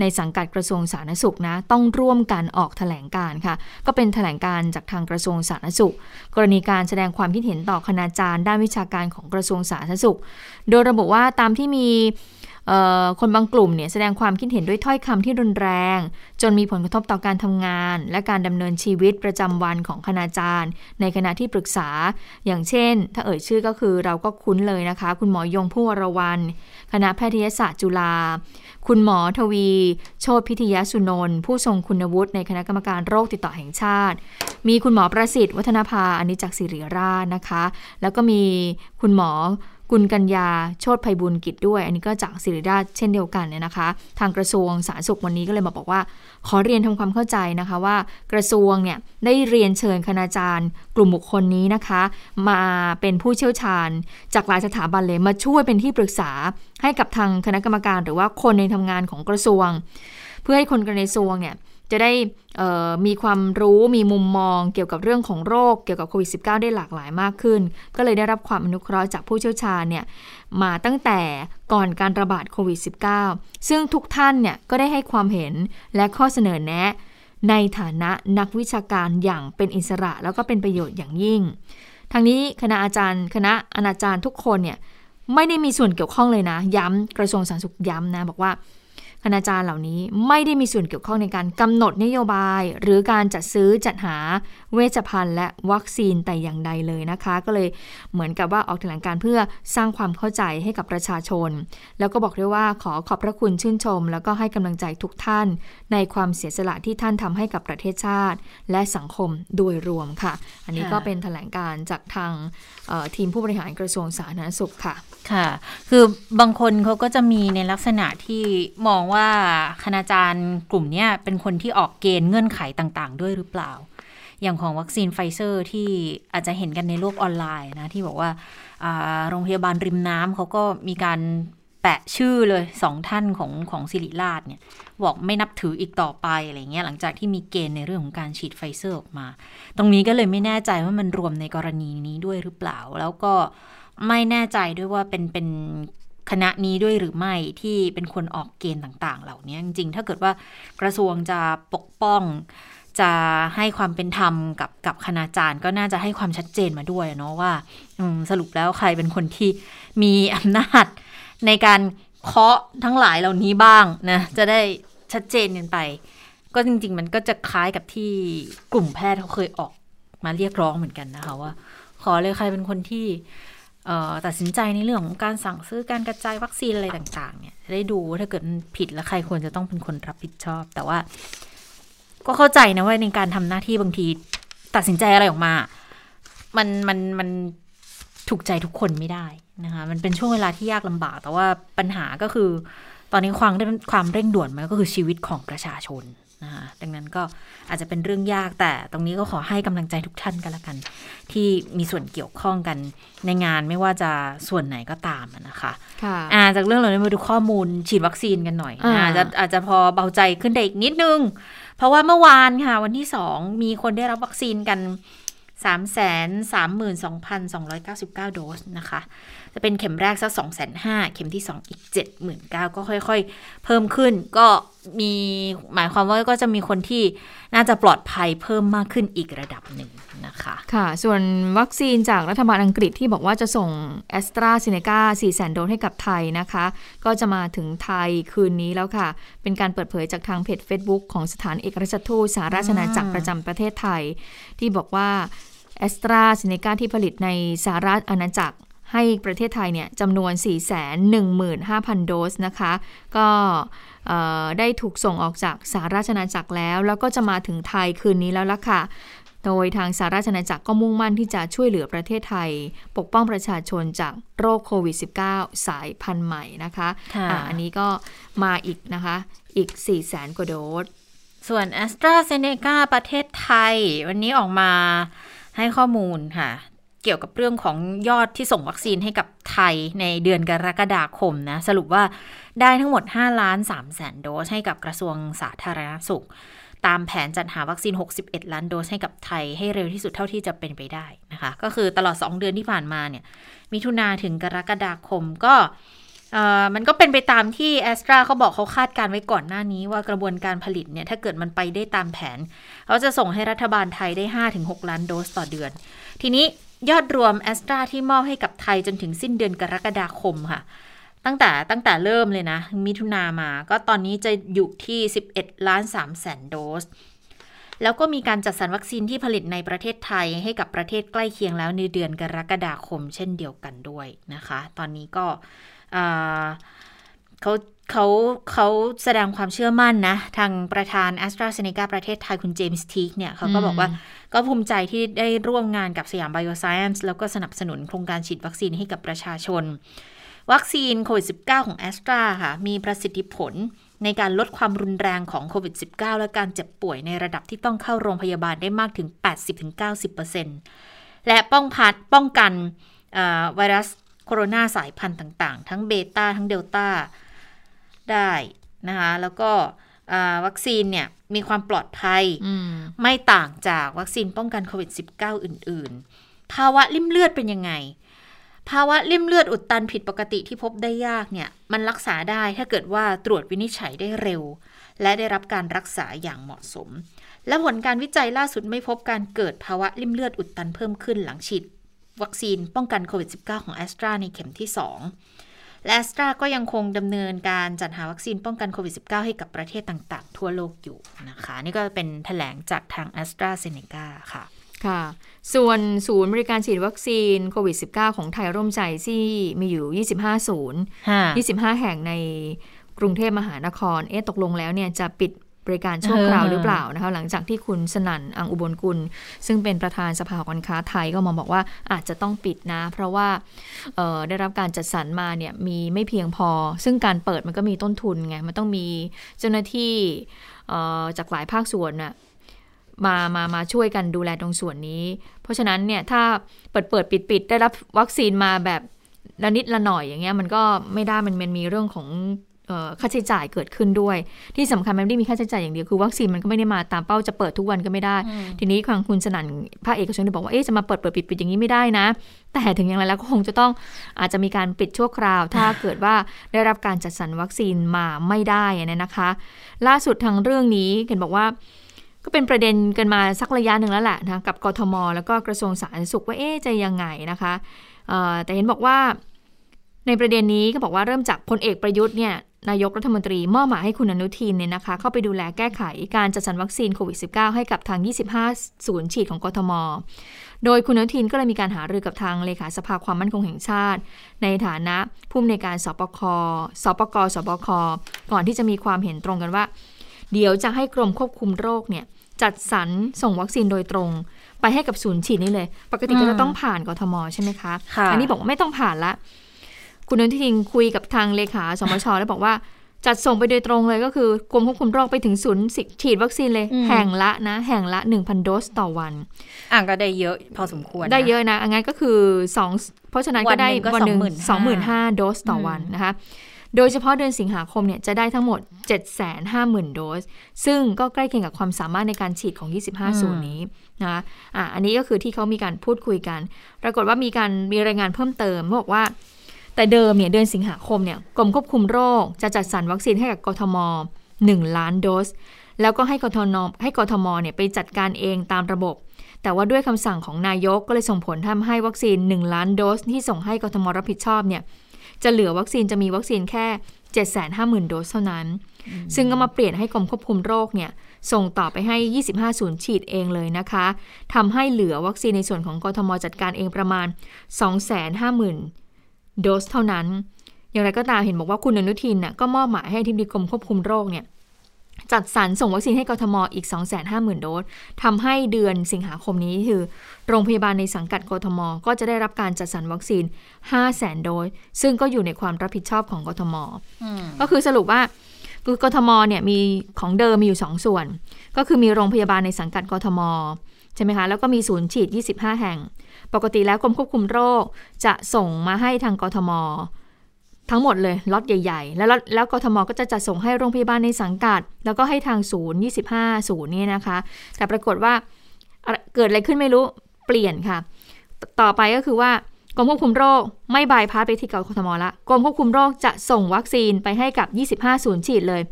ในสังกัดกระทรวงสาธารณสุขนะต้องร่วมกันออกแถลงการ์ค่ะ ก็เป็นแถลงการ์จากทางกระทรวงสาธารณสุข กรณีการแสดงความคิดเห็นต่อคณาจารย์ด้านวิชาการของกระทรวงสาธารณสุข โดยระบุว่าตามที่มี คนบางกลุ่มเนี่ยแสดงความคิดเห็นด้วยถ้อยคำที่รุนแรง จนมีผลกระทบต่อการทำงาน และการดำเนินชีวิตประจำวันของคณาจารย์ ในคณะที่ปรึกษา อย่างเช่น ถ้าเอ่ยชื่อก็คือเราก็คุ้นเลยนะคะ คุณหมอยงผู้วรวัน คณะแพทยศาสตร์จุฬาคุณหมอทวี โชติพิทยสุนนท์ผู้ทรงคุณวุฒิในคณะกรรมการโรคติดต่อแห่งชาติ มีคุณหมอประสิทธิ์ วัฒนภาอันนี้จากศิริราชนะคะ แล้วก็มีคุณหมอ กุลกัญญาโชติภัยบุญกิจด้วย อันนี้ก็จากศิริราชเช่นเดียวกันเนี่ยนะคะ ทางกระทรวงสาธารณสุขวันนี้ก็เลยมาบอกว่า ขอเรียนทำความเข้าใจนะคะว่ากระทรวงเนี่ยได้เรียนเชิญคณาจารย์ กลุ่มบุคคลนี้นะคะ มาเป็นผู้เชี่ยวชาญ จากหลายสถาบันเลยมาช่วยเป็นที่ปรึกษาให้กับทางคณะกรรมการ หรือว่าคนในทำงานของกระทรวง เพื่อให้คนกระทรวงเนี่ย จะได้มีความรู้มีมุมมองเกี่ยวกับเรื่องของโรคเกี่ยวกับโควิด -19 ได้หลากหลายมากขึ้น ก็เลยได้รับความอนุเคราะห์จากผู้เชี่ยวชาญเนี่ยมาตั้งแต่ก่อนการระบาดโควิด -19 ซึ่งทุกท่านเนี่ยก็ได้ให้ความเห็นและข้อเสนอแนะในฐานะนักวิชาการอย่างเป็นอิสระ แล้วก็เป็นประโยชน์อย่างยิ่ง ทางนี้คณะอาจารย์ คณะอนาจารย์ทุกคนเนี่ยไม่ได้มีส่วนเกี่ยวข้องเลยนะ ย้ำกระทรวงสาธารณสุขย้ำนะ บอกว่า คณาจารย์เหล่านี้ไม่ได้มีส่วนเกี่ยวข้องในการกำหนดนโยบาย หรือการจัดซื้อจัดหาเวชภัณฑ์และวัคซีนแต่อย่างใดเลยนะคะ ก็เลยเหมือนกับว่าออกแถลงการเพื่อสร้างความเข้าใจให้กับประชาชน แล้วก็บอกด้วยว่าขอขอบพระคุณชื่นชม แล้วก็ให้กำลังใจทุกท่าน ในความเสียสละที่ท่านทำให้กับประเทศชาติ และสังคมโดยรวมค่ะ อันนี้ก็เป็นแถลงการจากทางทีมผู้บริหารกระทรวงสาธารณสุขค่ะ ค่ะ คือบางคนเขาก็จะมีในลักษณะที่มองว่าว่าคณาจารย์กลุ่มนี้เป็นคนที่ออกเกณฑ์เงื่อนไขต่าง ๆ ด้วยหรือเปล่า อย่างของวัคซีนไฟเซอร์ที่อาจจะเห็นกันในโลกออนไลน์นะที่บอกว่าโรงพยาบาลริมน้ำเขาก็มีการแปะชื่อเลยสองท่านของของศิริราชเนี่ยบอกไม่นับถืออีกต่อไปอะไรเงี้ยหลังจากที่มีเกณฑ์ในเรื่องของการฉีดไฟเซอร์ออกมา ตรงนี้ก็เลยไม่แน่ใจว่ามันรวมในกรณีนี้ด้วยหรือเปล่า แล้วก็ไม่แน่ใจด้วยว่าเป็นเป็น คณะนี้ด้วยหรือไม่ที่เป็นคนออกเกณฑ์ต่าง ๆ เหล่านี้จริงๆ ถ้าเกิดว่ากระทรวงจะปกป้อง จะให้ความเป็นธรรมกับกับคณาจารย์ ก็น่าจะให้ความชัดเจนมาด้วยเนาะว่าสรุปแล้วใครเป็นคนที่มีอำนาจในการเคาะทั้งหลายเหล่านี้บ้างนะจะได้ชัดเจนกันไป ก็จริง ๆ มันก็จะคล้ายกับที่กลุ่มแพทย์เขาเคยออกมาเรียกร้องเหมือนกันนะคะว่า ขอเลยใครเป็นคนที่ ตัดสินใจในเรื่องของการสั่งซื้อการกระจายวัคซีนอะไรต่าง ๆ เนี่ยได้ดูถ้าเกิดมันผิดแล้วใครควรจะต้องเป็นคนรับผิดชอบ แต่ว่า ก็เข้าใจนะว่าในการทำหน้าที่บางที ตัดสินใจอะไรออกมา มันมันมันถูกใจทุกคนไม่ได้นะคะ มันเป็นช่วงเวลาที่ยากลำบาก แต่ว่าปัญหาก็คือ ตอนนี้ความความเร่งด่วนมันก็คือชีวิตของประชาชนะคะดังนั้นก็อาจจะเป็นเรื่องยากแต่ตรงนี้ก็ขอให้กำลังใจทุกท่านกันละกัน ที่มีส่วนเกี่ยวข้องกันในงานไม่ว่าจะส่วนไหนก็ตามนะคะค่ะจากเรื่องเหล่านี้มาดูข้อมูลฉีดวัคซีนกันหน่อยอาจจะอาจจะพอเบาใจขึ้นได้อีกนิดนึง เพราะว่าเมื่อวานค่ะ วันที่สองมีคนได้รับวัคซีนกัน 3 3 2 2 9 9 โดสนะคะ จะเป็นเข็มแรกสักสองแสนห้าเข็มที่สองอีกเจ็ดหมื่นเก้าก็ค่อยๆ เพิ่มขึ้น ก็มีหมายความว่าก็จะมีคนที่น่าจะปลอดภัยเพิ่มมากขึ้นอีกระดับหนึ่งนะคะ ค่ะ ส่วนวัคซีนจากรัฐบาลอังกฤษที่บอกว่าจะส่งแอสตราเซเนกา4แสนโดสให้กับไทยนะคะ ก็จะมาถึงไทยคืนนี้แล้วค่ะ เป็นการเปิดเผยจากทางเพจ Facebook ของสถานเอกราชทูตสหราชอาณาจักรประจำประเทศไทย ที่บอกว่าแอสตราเซเนกาที่ผลิตในสหรัฐอาณาจักร ให้ประเทศไทยเนี่ยจำนวน 415,000 โดสนะคะ ก็ได้ถูกส่งออกจากสหราชอาณาจักรแล้ว แล้วก็จะมาถึงไทยคืนนี้แล้วล่ะค่ะโดยทางสหราชอาณาจักรก็มุ่งมั่นที่จะช่วยเหลือประเทศไทย ปกป้องประชาชนจากโรคโควิด -19 สายพันธุ์ใหม่นะคะอะอันนี้ก็มาอีกนะคะ อีก 4 0 0แสนกว่าโดส ส่วน a s t r a z เซ e c a ประเทศไทย วันนี้ออกมาให้ข้อมูลค่ะ เกี่ยวกับเรื่องของยอดที่ส่งวัคซีนให้กับไทยในเดือนกรกฎาคมนะ สรุปว่าได้ทั้งหมด 5 ล้าน3แสนโดสให้กับกระทรวงสาธารณสุข ตามแผนจัดหาวัคซีน 61 ล้านโดสให้กับไทยให้เร็วที่สุดเท่าที่จะเป็นไปได้นะคะ ก็คือตลอด 2 เดือนที่ผ่านมาเนี่ย มิถุนาถึงกรกฎาคมก็มันก็เป็นไปตามที่แอสตราเขาบอกเขาคาดการไว้ก่อนหน้านี้ว่ากระบวนการผลิตเนี่ยถ้าเกิดมันไปได้ตามแผน เขาจะส่งให้รัฐบาลไทยได้ 5-6 ล้านโดสต่อเดือน ทีนี้ ยอดรวมแอสตราที่มอบให้กับไทยจนถึงสิ้นเดือนกรกฎาคมค่ะ ตั้งแต่ตั้งแต่เริ่มเลยนะ มิถุนามาก็ตอนนี้จะอยู่ที่ 11 ล้าน3แสนโดส แล้วก็มีการจัดสรรวัคซีนที่ผลิตในประเทศไทยให้กับประเทศใกล้เคียงแล้วในเดือนกรกฎาคม เช่นเดียวกันด้วยนะคะ ตอนนี้ก็เขาเขาเขาแสดงความเชื่อมั่นนะ ทางประธาน AstraZeneca ประเทศไทยคุณเจมส์ทีกเนี่ยเขาก็บอกว่า ก็ภูมิใจที่ได้ร่วมงานกับสยามไบโอไซเอนซ์แล้วก็สนับสนุนโครงการฉีดวัคซีนให้กับประชาชน วัคซีนโควิด -19 ของ a s t r a ค่ะ มีประสิทธิผลในการลดความรุนแรงของโควิด -19 และการเจ็บป่วยในระดับที่ต้องเข้าโรงพยาบาลได้มากถึง 80-90%และป้องพัดป้องกันไวรัสโคโรนาสายพันธุ์ต่าง ๆ ทั้งเบต้าทั้งเดลต้าได้นะคะแล้วก็ วัคซีนเนี่ยมีความปลอดภัยอืมไม่ต่างจากวัคซีนป้องกันโควิด -19 อื่น ๆ ภาวะริ่มเลือดเป็นยังไง ภาวะริ่มเลือดอุดตันผิดปกติที่พบได้ยากเนี่ย มันรักษาได้ถ้าเกิดว่าตรวจวินิจฉัยได้เร็ว และได้รับการรักษาอย่างเหมาะสม และผลการวิจัยล่าสุดไม่พบการเกิดภาวะริ่มเลือดอุดตันเพิ่มขึ้นหลังฉีดวัคซีนป้องกันโควิด -19 ของแอสตราในเข็มที่ 2 และแอสตราก็ยังคงดำเนินการจัดหาวัคซีนป้องกันโควิด -19 ให้กับประเทศต่างๆ ทั่วโลกอยู่นะคะ นี่ก็เป็นแถลงจากทางแอสตราเซเนกาค่ะค่ะ ส่วนศูนย์บริการฉีดวัคซีนโควิด -19 ของไทยร่วมใจที่มีอยู่ 25 ศูนย์ 25 แห่งในกรุงเทพมหานคร เอ๊ะตกลงแล้วเนี่ยจะปิด บริการชั่วคราวเออหรือเปล่านะคะหลังจากที่คุณสนั่นอังอุบลกุล ซึ่งเป็นประธานสภาหอการค้าไทยก็มาบอกว่าอาจจะต้องปิดนะ เพราะว่าเอ่อได้รับการจัดสรรมาเนี่ยมีไม่เพียงพอ ซึ่งการเปิดมันก็มีต้นทุนไงมันต้องมีเจ้าหน้าที่เอ่อจากหลายภาคส่วนน่ะมามามาช่วยกันดูแลตรงส่วนนี้ เพราะฉะนั้นเนี่ยถ้าเปิดเปิดปิดปิดได้รับวัคซีนมาแบบละนิดละหน่อยอย่างเงี้ยมันก็ไม่ได้มันมันมีเรื่องของเอ่อ ค่าใช้จ่ายเกิดขึ้นด้วย ที่สำคัญมันไม่ได้มีค่าใช้จ่ายอย่างเดียวคือวัคซีนมันก็ไม่ได้มาตามเป้าจะเปิดทุกวันก็ไม่ได้ ทีนี้ทางคุณสนั่นภาคเอกชนได้บอกว่าเอ๊ะจะมาเปิดเปิดปิดปิดอย่างนี้ไม่ได้นะ แต่ถึงอย่างไรแล้วก็คงจะต้องอาจจะมีการปิดชั่วคราว ถ้าเกิดว่าได้รับการจัดสรรวัคซีนมาไม่ได้เนี่ยนะคะ ล่าสุดทางเรื่องนี้เห็นบอกว่าก็เป็นประเด็นกันมาสักระยะหนึ่งแล้วแหละนะกับกทม แล้วก็กระทรวงสาธารณสุขว่าเอ๊ะจะยังไงนะคะเอ่อแต่เห็นบอกว่า ในประเด็นนี้ก็บอกว่าเริ่มจากพลเอกประยุทธ์เนี่ยนายกรัฐมนตรีมอบหมายให้คุณอนุทินเนี่ยนะคะเข้าไปดูแลแก้ไขการจัดสรรวัคซีนโควิด -19 ให้กับทาง 25 ศูนย์ฉีดของกทม โดยคุณอนุทินก็เลยมีการหารือกับทางเลขาสภาความมั่นคงแห่งชาติ ในฐานะผู้อำนวยการสปคสปกสบคก่อนที่จะมีความเห็นตรงกันว่า เดี๋ยวจะให้กรมควบคุมโรคเนี่ยจัดสรรส่งวัคซีนโดยตรง ไปให้กับศูนย์ฉีดนี่เลย ปกติก็จะต้องผ่านกทมใช่ไหมคะค่ะอันี้บอกว่าไม่ต้องผ่านละ คุณอนุทินคุยกับทางเลขาสมชแล้วบอกว่า จัดส่งไปโดยตรงเลยก็คือกรมควบคุมโรคไปถึงศูนย์ฉีดวัคซีนเลย แห่งละนะ แห่งละ 1,000 โดสต่อวัน อะก็ได้เยอะพอสมควร ได้เยอะนะอันงั้นก็คือสองเพราะฉะนั้นก็ได้วัวันนหหนึ่นึ่งงก็สองหมื่นห้า25,000โดสต่อวันนะคะโดยเฉพาะเดือนสิงหาคมเนี่ยจะได้ทั้งหมด 750,000 โดส ซึ่งก็ใกล้เคียงกับความสามารถในการฉีดของ 25 ศูนย์นี้นะคะอะอันนี้ก็คือที่เขามีการพูดคุยกัน ปรากฏว่ามีการมีรายงานเพิ่มเติมบอกว่า แต่เดิมเนี่ยเดือนสิงหาคมเนี่ยกรมควบคุมโรคจะจัดสรรวัคซีนให้กับกทม 1 ล้านโดส แล้วก็ให้กทมให้กทมเนี่ยไปจัดการเองตามระบบ แต่ว่าด้วยคำสั่งของนายกก็เลยส่งผลทำให้วัคซีน 1 ล้านโดส ที่ส่งให้กทมรับผิดชอบเนี่ยจะเหลือวัคซีนจะมีวัคซีนแค่ 750,000 โดสเท่านั้น ซึ่งก็มาเปลี่ยนให้กรมควบคุมโรคเนี่ยส่งต่อไปให้ 25 ศูนย์ฉีดเองเลยนะคะทำให้เหลือวัคซีนในส่วนของกทมจัดการเองประมาณ 250,000 โดสเท่านั้น อย่างไรก็ตามเห็นบอกว่าคุณอนุทินน่ะก็มอบหมายให้ที่ดีกรมควบคุมโรคเนี่ยจัดสรรส่งวัคซีนให้กทมอีก 250,000 โดสทำให้เดือนสิงหาคมนี้คือ โรงพยาบาลในสังกัดกทม ก็จะได้รับการจัดสรรวัคซีน 500,000 โดสซึ่งก็อยู่ในความรับผิดชอบของกทม ก็คือสรุปว่าคือกทมเนี่ยมีของเดิมมีอยู่ 2 ส่วน ก็คือมีโรงพยาบาลในสังกัดกทม ใช่ไหมคะ แล้วก็มีศูนย์ฉีด 25 แห่ง ปกติแล้วกรมควบคุมโรคจะส่งมาให้ทางกทม ทั้งหมดเลยล็อตใหญ่ ๆ แล้วแล้วกทมก็จะจัดส่งให้โรงพยาบาลในสังกัด แล้วก็ให้ทางศูนย์25ศูนย์เนี่ยนะคะ แต่ปรากฏว่าเกิดอะไรขึ้นไม่รู้เปลี่ยนค่ะ ต่อไปก็คือว่ากรมควบคุมโรคไม่บายพาสไปที่กทมละกรมควบคุมโรคจะส่งวัคซีนไปให้กับ 25 ศูนย์ฉีดเลย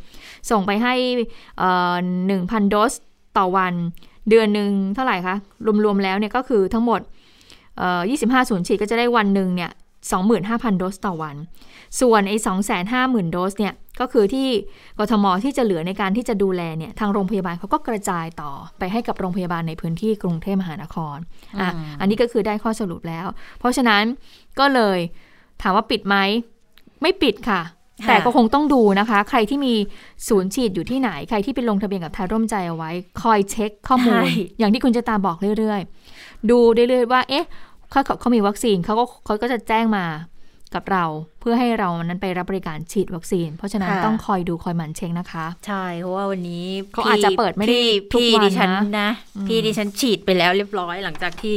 ส่งไปให้เอ่อ1,000 โดสต่อวัน เดือนหนึ่งเท่าไหร่คะ รวมๆแล้วเนี่ยก็คือทั้งหมด 25ศูนย์ฉีดก็จะได้วันหนึ่งเนี่ย25,000 โดสต่อวัน ส่วนไอ้250,000 โดสเนี่ย ก็คือที่กทมที่จะเหลือในการที่จะดูแลเนี่ย ทางโรงพยาบาลเขาก็กระจายต่อไปให้กับโรงพยาบาลในพื้นที่กรุงเทพมหานครอะอันนี้ก็คือได้ข้อสรุปแล้ว เพราะฉะนั้นก็เลยถามว่าปิดไหม ไม่ปิดค่ะค่ะแต่ก็คงต้องดูนะคะ ใครที่มีศูนย์ฉีดอยู่ที่ไหน ใครที่ไปลงทะเบียนกับไทยร่วมใจเอาไว้ คอยเช็คข้อมูล อย่างที่คุณจะตามบอกเรื่อยๆ ดูเรื่อยๆว่า เอ๊ะเขาเขาเขามีวัคซีนเขาก็เขาก็จะแจ้งมากับเราเพื่อให้เรานั้นไปรับบริการฉีดวัคซีน เพราะฉะนั้นค่ะต้องคอยดูคอยหมั่นเช็คนะคะ ใช่เพราะว่าวันนี้เขาพี่อาจจะเปิดไม่ได้พี่ทุกพี่วันดิฉันนะนะ พี่ดิฉันฉีดไปแล้วเรียบร้อยหลังจากที่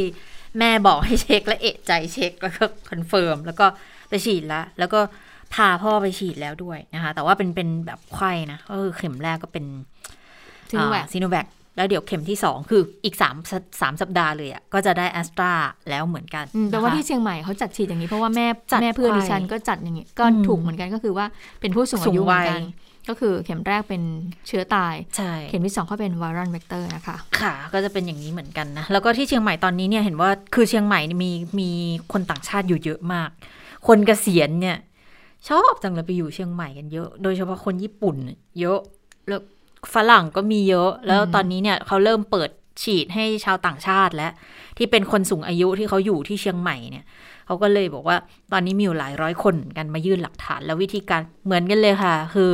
แม่บอกให้เช็คและเอะใจเช็คแล้วก็confirm แล้วก็ไปฉีดละแล้วก็พาพ่อไปฉีดแล้วด้วยนะคะ แต่ว่าเป็นเป็นแบบไขว้นะก็คือเข็มแรกก็เป็น Sinovac ซีโนแวค แล้วเดี๋ยวเข็มที่สองคืออีกสามสามสัปดาห์เลยอะ่ะก็จะได้แอสตราแล้วเหมือนกันอืมแต่ว่านะคะที่เชียงใหม่เขาจัดฉีดอย่างนี้เพราะว่าแม่จัดแม่เพื่อนของดิฉันก็จัดอย่างนี้ก็อืมถูกเหมือนกันก็คือว่าเป็นผู้สูงอายุสูงวัยเหมือนกันก็คือเข็มแรกเป็นเชื้อตายใช่เข็มที่สองก็เป็น viral vector นะคะ ค่ะ ก็จะเป็นอย่างนี้เหมือนกันนะ แล้วก็ที่เชียงใหม่ตอนนี้เนี่ยเห็นว่าคือเชียงใหม่นี่มีมีคนต่างชาติอยู่เยอะมาก คนเกษียณเนี่ยชอบจังเลยไปอยู่เชียงใหม่กันเยอะ โดยเฉพาะคนญี่ปุ่นเยอะแล้ว ฝรั่งก็มีเยอะ แล้วตอนนี้เนี่ยเขาเริ่มเปิดฉีดให้ชาวต่างชาติแล้ว ที่เป็นคนสูงอายุที่เขาอยู่ที่เชียงใหม่เนี่ยเขาก็เลยบอกว่าตอนนี้มีอยู่หลายร้อยคนเหมือนกันมายื่นหลักฐาน แล้ววิธีการเหมือนกันเลยค่ะ คือ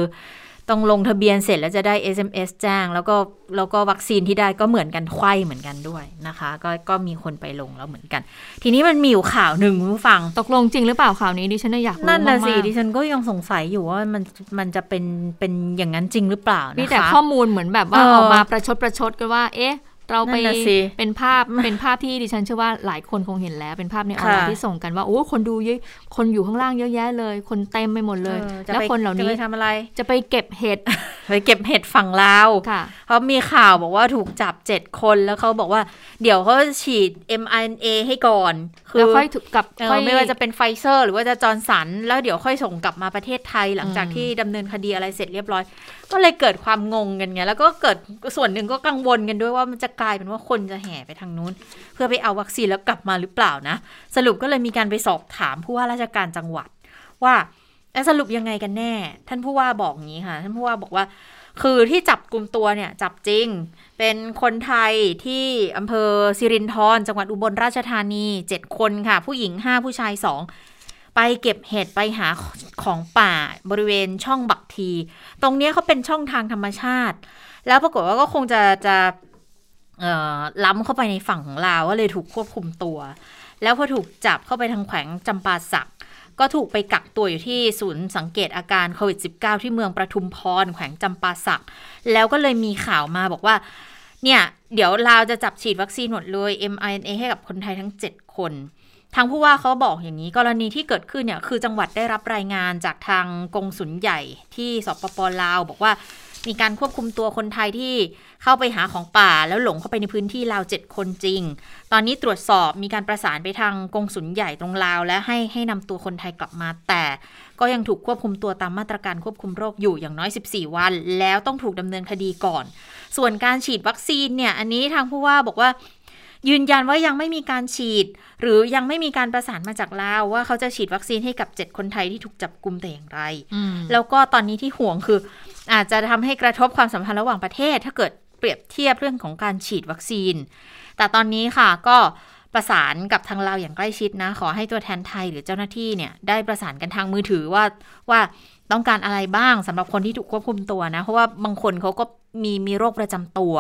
ต้องลงทะเบียนเสร็จแล้วจะได้ SMS แจ้ง แล้วก็แล้วก็วัคซีนที่ได้ก็เหมือนกันไข้เหมือนกันด้วยนะคะ ก็ก็มีคนไปลงแล้วเหมือนกัน ทีนี้มันมีอยู่ข่าวหนึ่งคุณผู้ฟัง ตกลงจริงหรือเปล่าข่าวนี้ดิฉันน่ะอยากรู้นั่นน่ะสิมากๆดิฉันก็ยังสงสัยอยู่ว่ามันมันจะเป็นเป็นอย่างนั้นจริงหรือเปล่านะคะมีแต่ข้อมูลเหมือนแบบว่าเออออกมาประชดประชดกันว่าเอ๊ะ เราไปนั่นน่ะสิเป็นภาพเป็นภาพที่ดิฉันเชื่อว่าหลายคนคงเห็นแล้ว เป็นภาพในออนไลน์ค่ะที่ส่งกันว่าโอ้คนดูเยอะคนอยู่ข้างล่างเยอะแยะเลย คนเต็มไปหมดเลยออจะแล้วไปคนเหล่านี้จะไปทำอะไร จะไปเก็บเห็ดไปเก็บเห็ดฝั่งลาวค่ะเขามีข่าวบอกว่าถูกจับเจ็ดคนแล้วเขาบอกว่า เดี๋ยวเขาฉีด mRNA ให้ก่อน คืแล้วค่อยถูกกลับเออค่อยไม่ว่าจะเป็นไฟเซอร์ หรือว่าจะจอห์นสัน แล้วเดี๋ยวค่อยส่งกลับมาประเทศไทย หลังจากอืมที่ดำเนินคดีอะไรเสร็จเรียบร้อย ก็เลยเกิดความงงกันไงแล้วก็เกิดส่วนหนึ่งก็กังวลกันด้วยว่ามันจะกลายเป็นว่าคนจะแห่ไปทางนู้น เพื่อไปเอาวัคซีนแล้วกลับมาหรือเปล่านะ สรุปก็เลยมีการไปสอบถามผู้ว่าราชการจังหวัด ว่าเอ๊ะสรุปยังไงกันแน่ ท่านผู้ว่าบอกอย่างนี้ค่ะ ท่านผู้ว่าบอกว่า คือที่จับกลุ่มตัวเนี่ยจับจริง เป็นคนไทยที่อำเภอสิรินธรจังหวัดอุบลราชธานี 7 คนค่ะ ผู้หญิง 5 ผู้ชาย 2 ไปเก็บเห็ดไปหาของป่าบริเวณช่องบักที ตรงนี้เขาเป็นช่องทางธรรมชาติ แล้วปรากฏว่าก็คงจะจะเอ่อล้ำเข้าไปในฝั่งของลาวก็เลยถูกควบคุมตัว แล้วพอถูกจับเข้าไปทางแขวงจำปาสัก ก็ถูกไปกักตัวอยู่ที่ศูนย์สังเกตอาการโควิด -19 ที่เมืองประทุมพรแขวงจำปาสัก แล้วก็เลยมีข่าวมาบอกว่า เนี่ย เดี๋ยวลาวจะจับฉีดวัคซีนหมดเลย mRNA ให้กับคนไทยทั้ง 7 คนทางผู้ว่าเขาบอกอย่างนี้กรณีที่เกิดขึ้นเนี่ยคือจังหวัดได้รับรายงานจากทางกงสุลใหญ่ที่สปปลาว บอกว่ามีการควบคุมตัวคนไทยที่ เข้าไปหาของป่าแล้วหลงเข้าไปในพื้นที่ลาว7คนจริง ตอนนี้ตรวจสอบมีการประสานไปทางกงสุลใหญ่ตรงลาว และให้ให้นำตัวคนไทยกลับมาแต่ ก็ยังถูกควบคุมตัวตามมาตรการควบคุมโรคอยู่อย่างน้อย 14 วัน แล้วต้องถูกดำเนินคดีก่อน ส่วนการฉีดวัคซีนเนี่ยอันนี้ทางผู้ว่าบอกว่ายืนยันว่ายังไม่มีการฉีด หรือยังไม่มีการประสานมาจากลาวว่าเขาจะฉีดวัคซีนให้กับ 7 คนไทยที่ถูกจับกลุมแต่อย่างไรอืมแล้วก็ตอนนี้ที่ห่วงคือ อาจจะทำให้กระทบความสัมพันธ์ระหว่างประเทศ ถ้าเกิด เปรียบเทียบเรื่องของการฉีดวัคซีน แต่ตอนนี้ค่ะก็ประสานกับทางลาอย่างใกล้ชิดนะ ขอให้ตัวแทนไทยหรือเจ้าหน้าที่เนี่ยได้ประสานกันทางมือถือว่าว่าต้องการอะไรบ้างสำหรับคนที่ถูกควบคุมตัวนะ เพราะว่าบางคนเขาก็มีมีโรคประจำตัว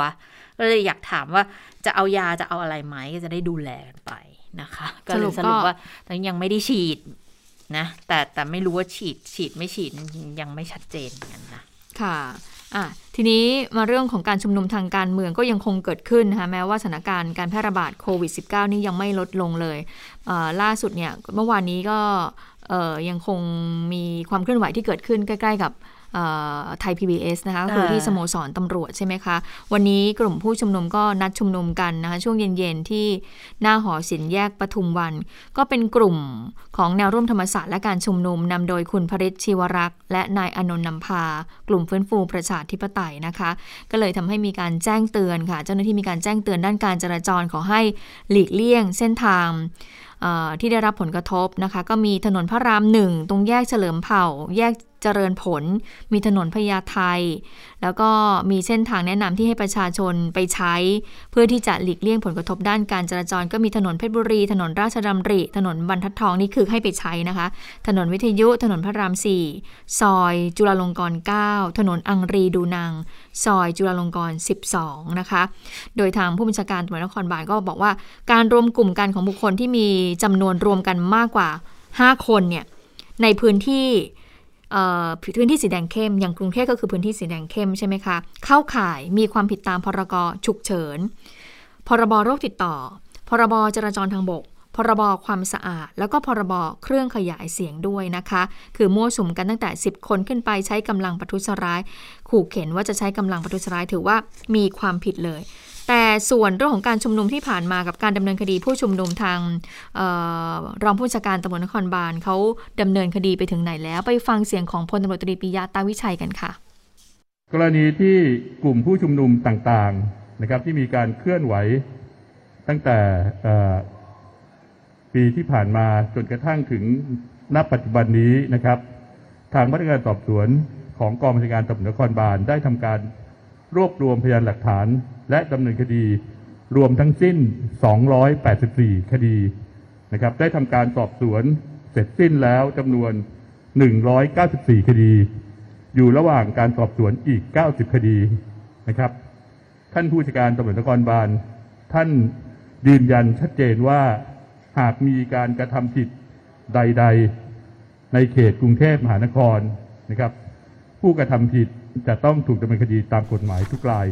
ก็เลยอยากถามว่าจะเอายาจะเอาอะไรไหมก็จะได้ดูแลกันไปนะคะ ก็เลยสรุปว่าตอนยังไม่ได้ฉีดนะ แต่แต่ไม่รู้ว่าฉีดฉีดไม่ฉีดยังไม่ชัดเจนกันนะค่ะ อะทีนี้มาเรื่องของการชุมนุมทางการเมืองก็ยังคงเกิดขึ้นนะคะแม้ว่าสถานการณ์การแพร่ระบาดโควิด -19 นี่ยังไม่ลดลงเลยเล่าสุดเนี่ยเมื่อวานนี้ก็ยังคงมีความเคลื่อนไหวที่เกิดขึ้นใกล้ ๆ กับ ไทย PBS นะคะก็คือที่สโมสรตำรวจใช่ไหมคะ วันนี้กลุ่มผู้ชุมนุมก็นัดชุมนุมกันนะคะช่วงเย็น ๆ ที่หน้าหอศิลป์แยกปทุมวัน ก็เป็นกลุ่มของแนวร่วมธรรมศาสตร์และการชุมนุมนำโดยคุณพริชชีวรักษ์และนายอนนท์นำพา กลุ่มฟื้นฟูประชาธิปไตยนะคะ ก็เลยทำให้มีการแจ้งเตือนค่ะ เจ้าหน้าที่มีการแจ้งเตือนด้านการจราจรขอให้หลีกเลี่ยงเส้นทางเอ่อที่ได้รับผลกระทบนะคะ ก็มีถนนพระรามหนึ่งตรงแยกเฉลิมเผ่า แยก เจริญผล มีถนนพญาไทแล้วก็มีเส้นทางแนะนำที่ให้ประชาชนไปใช้ เพื่อที่จะหลีกเลี่ยงผลกระทบด้านการจราจร ก็มีถนนเพชรบุรี ถนนราชดำริ ถนนบรรทัดทองนี่คือให้ไปใช้นะคะ ถนนวิทยุ ถนนพระราม4ซอย จุฬาลงกรณ์9ถนนอังรีดูนางซอยจุฬาลงกรณ์12 นะคะ โดยทางผู้บัญชาการตำรวจนครบาลก็บอกว่า การรวมกลุ่มกันของบุคคลที่มีจำนวนรวมกันมากกว่า 5 คนเนี่ยในพื้นที่ พื้นที่สีแดงเข้ม อย่างกรุงเทพก็คือพื้นที่สีแดงเข้มใช่ไหมคะ เข้าข่ายมีความผิดตามพรกฉุกเฉิน พรบโรคติดต่อ พรบจราจรทางบก พรบความสะอาด แล้วก็พรบเครื่องขยายเสียงด้วยนะคะ คือมั่วสุมกันตั้งแต่ 10 คนขึ้นไปใช้กำลังประทุษร้าย ขู่เข็นว่าจะใช้กำลังประทุษร้ายถือว่ามีความผิดเลย ส่วนเรื่องของการชุมนุมที่ผ่านมากับการดำเนินคดีผู้ชุมนุมทางออรองผู้บัญชาการตำรวจนครบาลเขาดำเนินคดีไปถึงไหนแล้ว ไปฟังเสียงของพลตำรวจตรีปิยะตาวิชัยกันค่ะ กรณีที่กลุ่มผู้ชุมนุมต่างๆนะครับที่มีการเคลื่อนไหวตั้งแต่ปีที่ผ่านมาจนกระทั่งถึงณปัจจุบันนี้นะครับ ทางพนักงานสอบสวนของกองบัญชาการตำรวจนครบาลได้ทำการ รวบรวมพยานหลักฐานและดำเนินคดี รวมทั้งสิ้น 284 คดีนะครับได้ทำการสอบสวนเสร็จสิ้นแล้วจำนวน 194 คดี อยู่ระหว่างการสอบสวนอีก 90 คดีนะครับ ท่านผู้จัดการตำรวจนครบาล ท่านยืนยันชัดเจนว่าหากมีการกระทำผิดใด ๆ ในเขตกรุงเทพมหานครนะครับ ผู้กระทำผิด จะต้องถูกดำเนินคดีตามกฎหมายทุกราย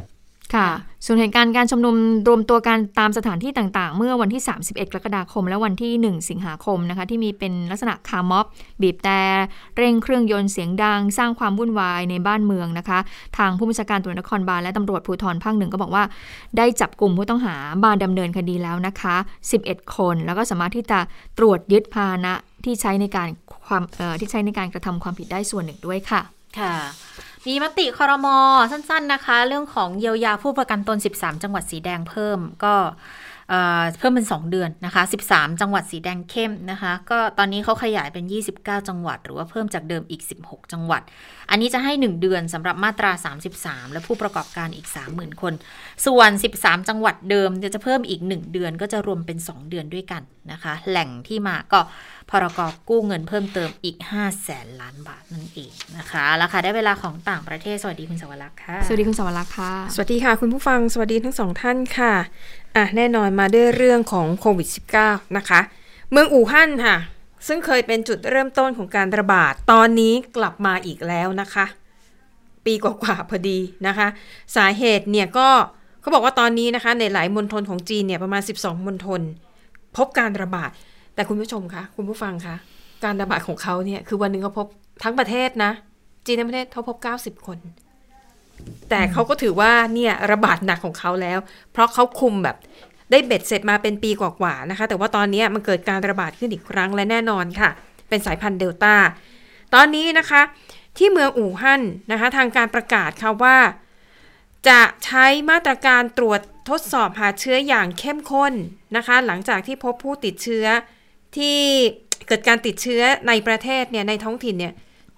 ค่ะ ส่วนเหตุการณ์การชุมนุมรวมตัวกันตามสถานที่ต่างๆ เมื่อวันที่ 31 กรกฎาคม และวันที่ 1 สิงหาคมนะคะ ที่มีเป็นลักษณะคาร์ม็อบ บีบแต่เร่งเครื่องยนต์เสียงดัง สร้างความวุ่นวายในบ้านเมืองนะคะ ทางผู้บัญชาการตำรวจนครบาลและตำรวจภูธรภาคหนึ่งก็บอกว่า ได้จับกลุ่มผู้ต้องหามาดำเนินคดีแล้วนะคะ 11 คน แล้วก็สามารถที่จะตรวจยึดพาหนะที่ใช้ในการความเอ่อที่ใช้ในการกระทำความผิดได้ส่วนหนึ่งด้วยค่ะ ค่ะ มีมติคอรมอสั้นๆนะคะ เรื่องของเยียวยาผู้ประกันตน 13 จังหวัดสีแดงเพิ่มก็เพิ่มเป็น 2 เดือนนะคะ 13 จังหวัดสีแดงเข้มนะคะ ก็ตอนนี้เขาขยายเป็น 29 จังหวัด หรือว่าเพิ่มจากเดิมอีก 16 จังหวัด อันนี้จะให้ 1 เดือนสำหรับมาตรา 33 และผู้ประกอบการอีก 30,000 คน ส่วน 13 จังหวัดเดิมจะเพิ่มอีก 1 เดือนก็จะรวมเป็น 2 เดือนด้วยกันนะคะ แหล่งที่มาก็ พรกกู้เงินเพิ่มเติมอีก5แสนล้านบาทนั่นเองนะคะแล้วค่ะได้เวลาของต่างประเทศ สวัสดีคุณสวรักษ์ค่ะ สวัสดีคุณสวรักษ์ค่ะ สวัสดีค่ะ คุณผู้ฟัง สวัสดีทั้งสองท่านค่ะ อะแน่นอนมาด้วยเรื่องของโควิด -19 นะคะ เมืองอู่ฮั่นค่ะ ซึ่งเคยเป็นจุดเริ่มต้นของการระบาด ตอนนี้กลับมาอีกแล้วนะคะ ปีกว่าๆพอดีนะคะ สาเหตุเนี่ยก็เขาบอกว่าตอนนี้นะคะในหลายมณฑลของจีนเนี่ยประมาณ 12มณฑลพบการระบาด แต่คุณผู้ชมคะคุณผู้ฟังคะการระบาดของเขาเนี่ยคือวันหนึ่งเขาพบทั้งประเทศนะ จีนทั้งประเทศเขาพบ 90 คน แต่เขาก็ถือว่าเนี่ยระบาดหนักของเขาแล้ว เพราะเขาคุมแบบได้เบ็ดเสร็จมาเป็นปีกว่าๆนะคะ แต่ว่าตอนนี้มันเกิดการระบาดขึ้นอีกครั้งและแน่นอนค่ะ เป็นสายพันธุ์เดลต้าตอนนี้นะคะ ที่เมืองอู่ฮั่นนะคะ ทางการประกาศค่ะว่า จะใช้มาตรการตรวจทดสอบหาเชื้ออย่างเข้มข้นนะคะ หลังจากที่พบผู้ติดเชื้อ ที่เกิดการติดเชื้อในประเทศเนี่ยในท้องถิ่นเนี่ย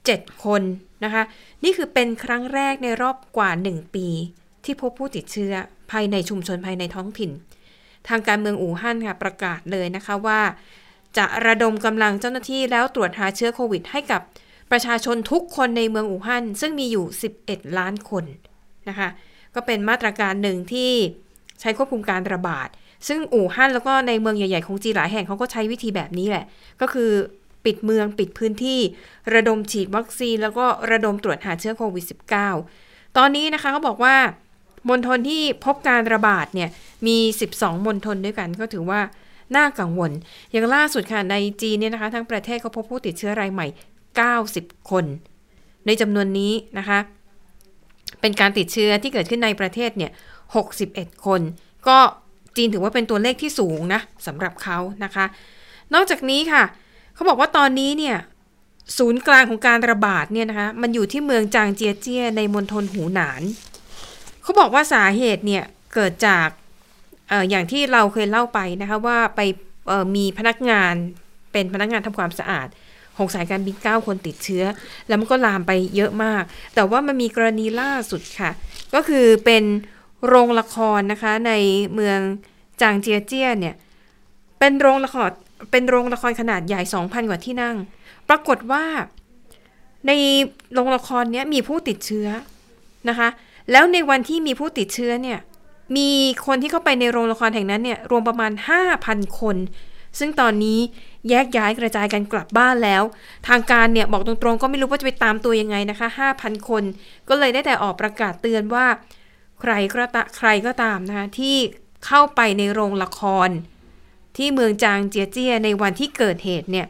เจ็ดคนนะคะ นี่คือเป็นครั้งแรกในรอบกว่า 1 ปี ที่พบผู้ติดเชื้อภายในชุมชนภายในท้องถิ่น ทางการเมืองอู่ฮั่นค่ะประกาศเลยนะคะว่า จะระดมกำลังเจ้าหน้าที่แล้วตรวจหาเชื้อโควิดให้กับประชาชนทุกคนในเมืองอู่ฮั่นซึ่งมีอยู่ 11 ล้านคนนะคะ ก็เป็นมาตรการหนึ่งที่ใช้ควบคุมการระบาด ซึ่งอู่ฮั่นแล้วก็ในเมืองใหญ่ๆของจีนหลายแห่งเขาก็ใช้วิธีแบบนี้แหละ ก็คือปิดเมืองปิดพื้นที่ ระดมฉีดวัคซีน แล้วก็ระดมตรวจหาเชื้อโควิด -19 ตอนนี้นะคะเขาบอกว่ามณฑลที่พบการระบาดเนี่ยมี 12มณฑลด้วยกันก็ถือว่าน่ากังวล อย่างล่าสุดค่ะในจีนเนี่ยนะคะ ทั้งประเทศเขาพบผู้ติดเชื้อรายใหม่ 90 คน ในจำนวนนี้นะคะ เป็นการติดเชื้อที่เกิดขึ้นในประเทศเนี่ย 61 คน ก็ จีนถือว่าเป็นตัวเลขที่สูงนะสำหรับเขานะคะ นอกจากนี้ค่ะ เขาบอกว่าตอนนี้เนี่ยศูนย์กลางของการระบาดเนี่ยนะคะมันอยู่ที่เมืองจางเจียเจียในมณฑลหูหนาน เขาบอกว่าสาเหตุเนี่ยเกิดจากอออย่างที่เราเคยเล่าไปนะคะว่าไปมีพนักงานเป็นพนักงานทำความสะอาดของสายการบิน 9 คนติดเชื้อ แล้วมันก็ลามไปเยอะมาก แต่ว่ามันมีกรณีล่าสุดค่ะ ก็คือเป็น โรงละครนะคะในเมืองจางเจียเจี้ยเนี่ยเป็นโรงละครเป็นโรงละครขนาดใหญ่ 2,000 กว่าที่นั่ง ปรากฏว่าในโรงละครเนี้ยมีผู้ติดเชื้อนะคะ แล้วในวันที่มีผู้ติดเชื้อเนี่ยมีคนที่เข้าไปในโรงละครแห่งนั้นเนี่ยรวมประมาณ 5,000 คน ซึ่งตอนนี้แยกย้ายกระจายกันกลับบ้านแล้ว ทางการเนี่ยบอกตรงๆ ก็ไม่รู้ว่าจะไปตามตัวยังไงนะคะ 5,000 คน ก็เลยได้แต่ออกประกาศเตือนว่า ใครก็ตใครก็ตามนะคะที่เข้าไปในโรงละคร ที่เมืองจางเจียเจียในวันที่เกิดเหตุเนี่ย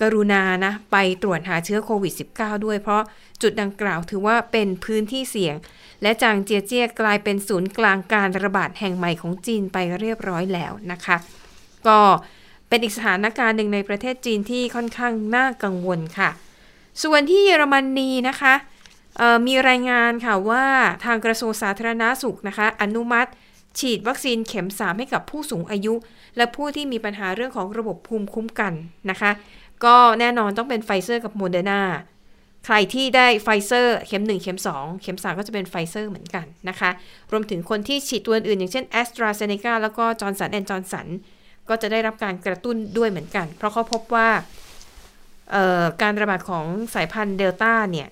กรุณานะไปตรวจหาเชื้อโควิด -19 ด้วยเพราะจุดดังกล่าวถือว่าเป็นพื้นที่เสี่ยง และจางเจียเจียกลายเป็นศูนย์กลางการระบาดแห่งใหม่ของจีนไปเรียบร้อยแล้วนะคะ ก็เป็นอีกสถานการณ์หนึ่งในประเทศจีนที่ค่อนข้างน่ากังวลค่ะ ส่วนที่เยอรมนีนะคะ มีรายงานค่ะว่าทางกระทรวงสาธารณสุขนะคะ อนุมัติ ฉีดวัคซีนเข็ม 3 ให้กับผู้สูงอายุ และผู้ที่มีปัญหาเรื่องของระบบภูมิคุ้มกันนะคะ ก็แน่นอนต้องเป็นไฟเซอร์กับโมเดอร์นาใครที่ได้ไฟเซอร์เข็ม 1 เข็ม 2 เข็ม 3 ก็จะเป็นไฟเซอร์เหมือนกันนะคะ รวมถึงคนที่ฉีดตัวอื่น อย่างเช่น AstraZeneca แล้วก็จอห์นสันแอนด์จอห์นสันก็จะได้รับการกระตุ้นด้วยเหมือนกัน เพราะเขาพบว่าการระบาดของสายพันธุ์เดลต้าเนี่ย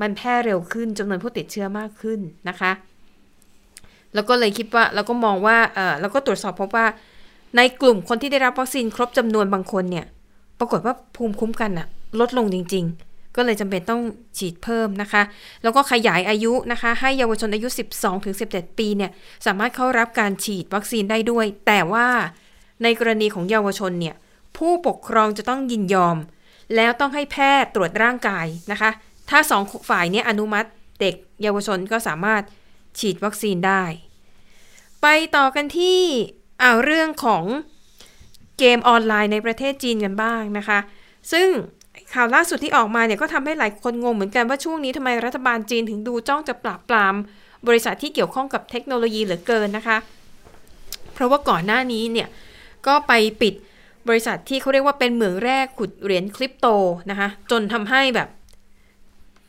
มันแพร่เร็วขึ้นจำนวนผู้ติดเชื้อมากขึ้นนะคะ แล้วก็เลยคิดว่าแล้วก็มองว่าเออแล้วก็ตรวจสอบพบว่า ในกลุ่มคนที่ได้รับวัคซีนครบจำนวนบางคนเนี่ย ปรากฏว่าภูมิคุ้มกันอะลดลงจริง ๆ ก็เลยจำเป็นต้องฉีดเพิ่มนะคะ แล้วก็ขยายอายุนะคะ ให้เยาวชนอายุ 12-17 ปีเนี่ยสามารถเข้ารับการฉีดวัคซีนได้ด้วย แต่ว่าในกรณีของเยาวชนเนี่ยผู้ปกครองจะต้องยินยอม แล้วต้องให้แพทย์ตรวจร่างกายนะคะ ถ้าสองฝ่ายนี้อนุมัติเด็กเยาวชนก็สามารถฉีดวัคซีนได้ ไปต่อกันที่อ่าเรื่องของเกมออนไลน์ในประเทศจีนกันบ้างนะคะ ซึ่งข่าวล่าสุดที่ออกมาเนี่ยก็ทำให้หลายคนงงเหมือนกันว่าช่วงนี้ทำไมรัฐบาลจีนถึงดูจ้องจะปราบปราม บริษัทที่เกี่ยวข้องกับเทคโนโลยีเหลือเกินนะคะ เพราะว่าก่อนหน้านี้เนี่ยก็ไปปิดบริษัทที่เขาเรียกว่าเป็นเหมืองแร่ขุดเหรียญคริปโตนะคะ จนทำให้แบบ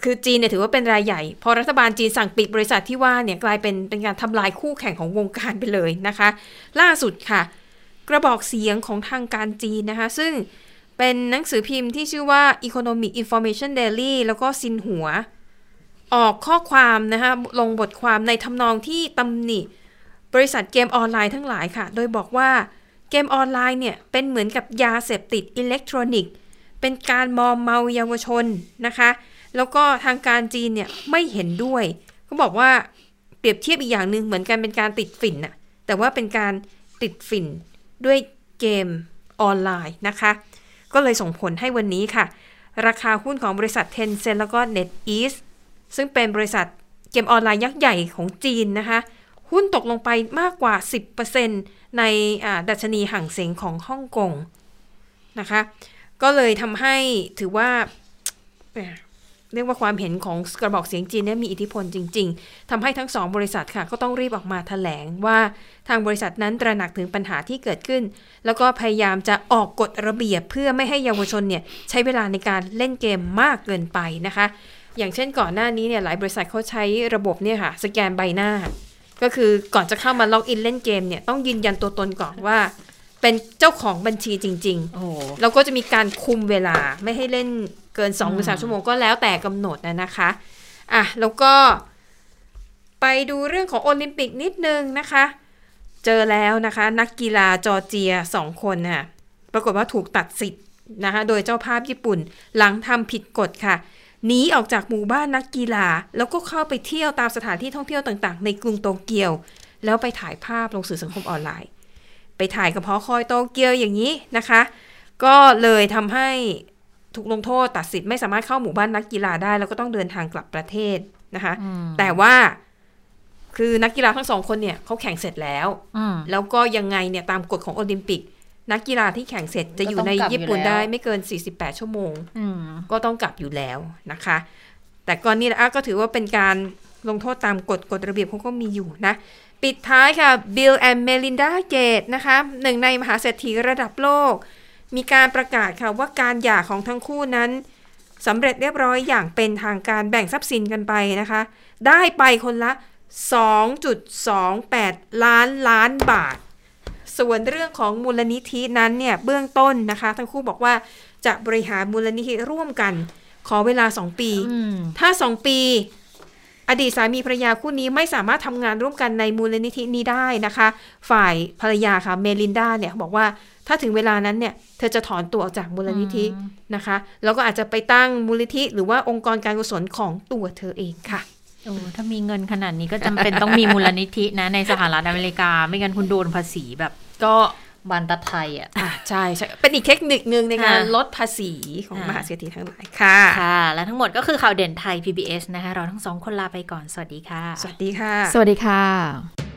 คือจีนเนี่ยถือว่าเป็นรายใหญ่ พอรัฐบาลจีนสั่งปิดบริษัทที่ว่าเนี่ยกลายเป็นเป็นการทำลายคู่แข่งของวงการไปเลยนะคะ ล่าสุดค่ะ กระบอกเสียงของทางการจีนนะคะ ซึ่งเป็นหนังสือพิมพ์ที่ชื่อว่า Economic Information Daily แล้วก็ซินหัว ออกข้อความนะคะลงบทความในทำนองที่ตำหนิ บริษัทเกมออนไลน์ทั้งหลายค่ะ โดยบอกว่าเกมออนไลน์เนี่ยเป็นเหมือนกับยาเสพติดอิเล็กทรอนิกส์ เป็นการมอมเมาเยาวชนนะคะ แล้วก็ทางการจีนเนี่ยไม่เห็นด้วยเขาบอกว่าเปรียบเทียบอีกอย่างหนึ่งเหมือนกันเป็นการติดฝิ่นน่ะแต่ว่าเป็นการติดฝิ่นด้วยเกมออนไลน์นะคะ ก็เลยส่งผลให้วันนี้ค่ะ ราคาหุ้นของบริษัท Tencent แล้วก็ NetEase ซึ่งเป็นบริษัทเกมออนไลน์ยักษ์ใหญ่ของจีนนะคะ หุ้นตกลงไปมากกว่า 10%ในดัชนีห่างเสียงของฮ่องกงนะคะ ก็เลยทำให้ถือว่า เอ่อเรียกว่าความเห็นของกระบอกเสียงจีนเนี่ยมีอิทธิพลจริง ๆทำให้ทั้งสองบริษัทค่ะก็ต้องรีบออกมาแถลงว่าทางบริษัทนั้นตระหนักถึงปัญหาที่เกิดขึ้น แล้วก็พยายามจะออกกฎระเบียบเพื่อไม่ให้เยาวชนเนี่ยใช้เวลาในการเล่นเกมมากเกินไปนะคะ อย่างเช่นก่อนหน้านี้เนี่ยหลายบริษัทเขาใช้ระบบเนี่ยค่ะสแกนใบหน้า ก็คือก่อนจะเข้ามาล็อกอินเล่นเกมเนี่ยต้องยืนยันตัวตนก่อนว่าเป็นเจ้าของบัญชีจริงๆโอ้โหแล้วก็จะมีการคุมเวลาไม่ให้เล่น เกิน2องหรือสามชั่วโมงก็แล้วแต่กำหนดนะนะคะอะแล้วก็ไปดูเรื่องของโอลิมปิกนิดนึงนะคะ เจอแล้วนะคะ นักกีฬาจอร์เจียสองคนน่ะปรากฏว่าถูกตัดสิทธิ์นะคะ โดยเจ้าภาพญี่ปุ่นหลังทำผิดกฎค่ะหนีออกจากหมู่บ้านนักกีฬา แล้วก็เข้าไปเที่ยวตามสถานที่ท่องเที่ยวต่างๆ ในกรุงโตเกียว แล้วไปถ่ายภาพลงสื่อสังคมออนไลน์ ไปถ่ายกับพอคอยโตเกียวอย่างนี้นะคะ ก็เลยทำให้ ถูกลงโทษตัดสิทธิ์ไม่สามารถเข้าหมู่บ้านนักกีฬาได้ แล้วก็ต้องเดินทางกลับประเทศนะคะอืมแต่ว่าคือนักกีฬาทั้งสองคนเนี่ยเขาแข่งเสร็จแล้วอืมแล้วก็ยังไงเนี่ยตามกฎของโอลิมปิก นักกีฬาที่แข่งเสร็จจะอยู่ในก็ต้องกลับญี่ปุ่นอยู่แล้วได้ไม่เกิน 48 ชั่วโมงอืมก็ต้องกลับอยู่แล้วนะคะ แต่ก่อนนี้นะก็ถือว่าเป็นการลงโทษตามกฎกฎระเบียบเขาก็มีอยู่นะ ปิดท้ายค่ะ Bill and Melinda Gates นะคะหนึ่งในมหาเศรษฐีระดับโลก มีการประกาศค่ะว่าการหย่าของทั้งคู่นั้นสำเร็จเรียบร้อยอย่างเป็นทางการแบ่งทรัพย์สินกันไปนะคะ ได้ไปคนละ 2.28 ล้านล้านบาท ส่วนเรื่องของมูลนิธินั้นเนี่ยเบื้องต้นนะคะ ทั้งคู่บอกว่าจะบริหารมูลนิธิร่วมกัน ขอเวลา 2 ปีอืมถ้า 2 ปี อดีตสามีภรรยาคู่นี้ไม่สามารถทำงานร่วมกันในมูลนิธินี้ได้นะคะ ฝ่ายภรรยาค่ะเมลินดาเนี่ยบอกว่าถ้าถึงเวลานั้นเนี่ย เธอจะถอนตัวออกจากมูลนิธินะคะ แล้วก็อาจจะไปตั้งมูลนิธิ หรือว่าองค์กรการกุศลของตัวเธอเองค่ะโอ้ถ้ามีเงินขนาดนี้ก็จำเป็นต้องมีมูลนิธินะในสหรัฐอเมริกา ไม่งั้นคุณโดนภาษีแบบก็บานตะไทยอะอะใช่ใช่ เป็นอีกเทคนิคนึงในการค่ะลดภาษีของค่ะมหาเศรษฐีทั้งหลายค่ะ ค่ะ และทั้งหมดก็คือข่าวเด่นไทย PBS นะคะ เราทั้งสองคนลาไปก่อน สวัสดีค่ะ สวัสดีค่ะ สวัสดีค่ะ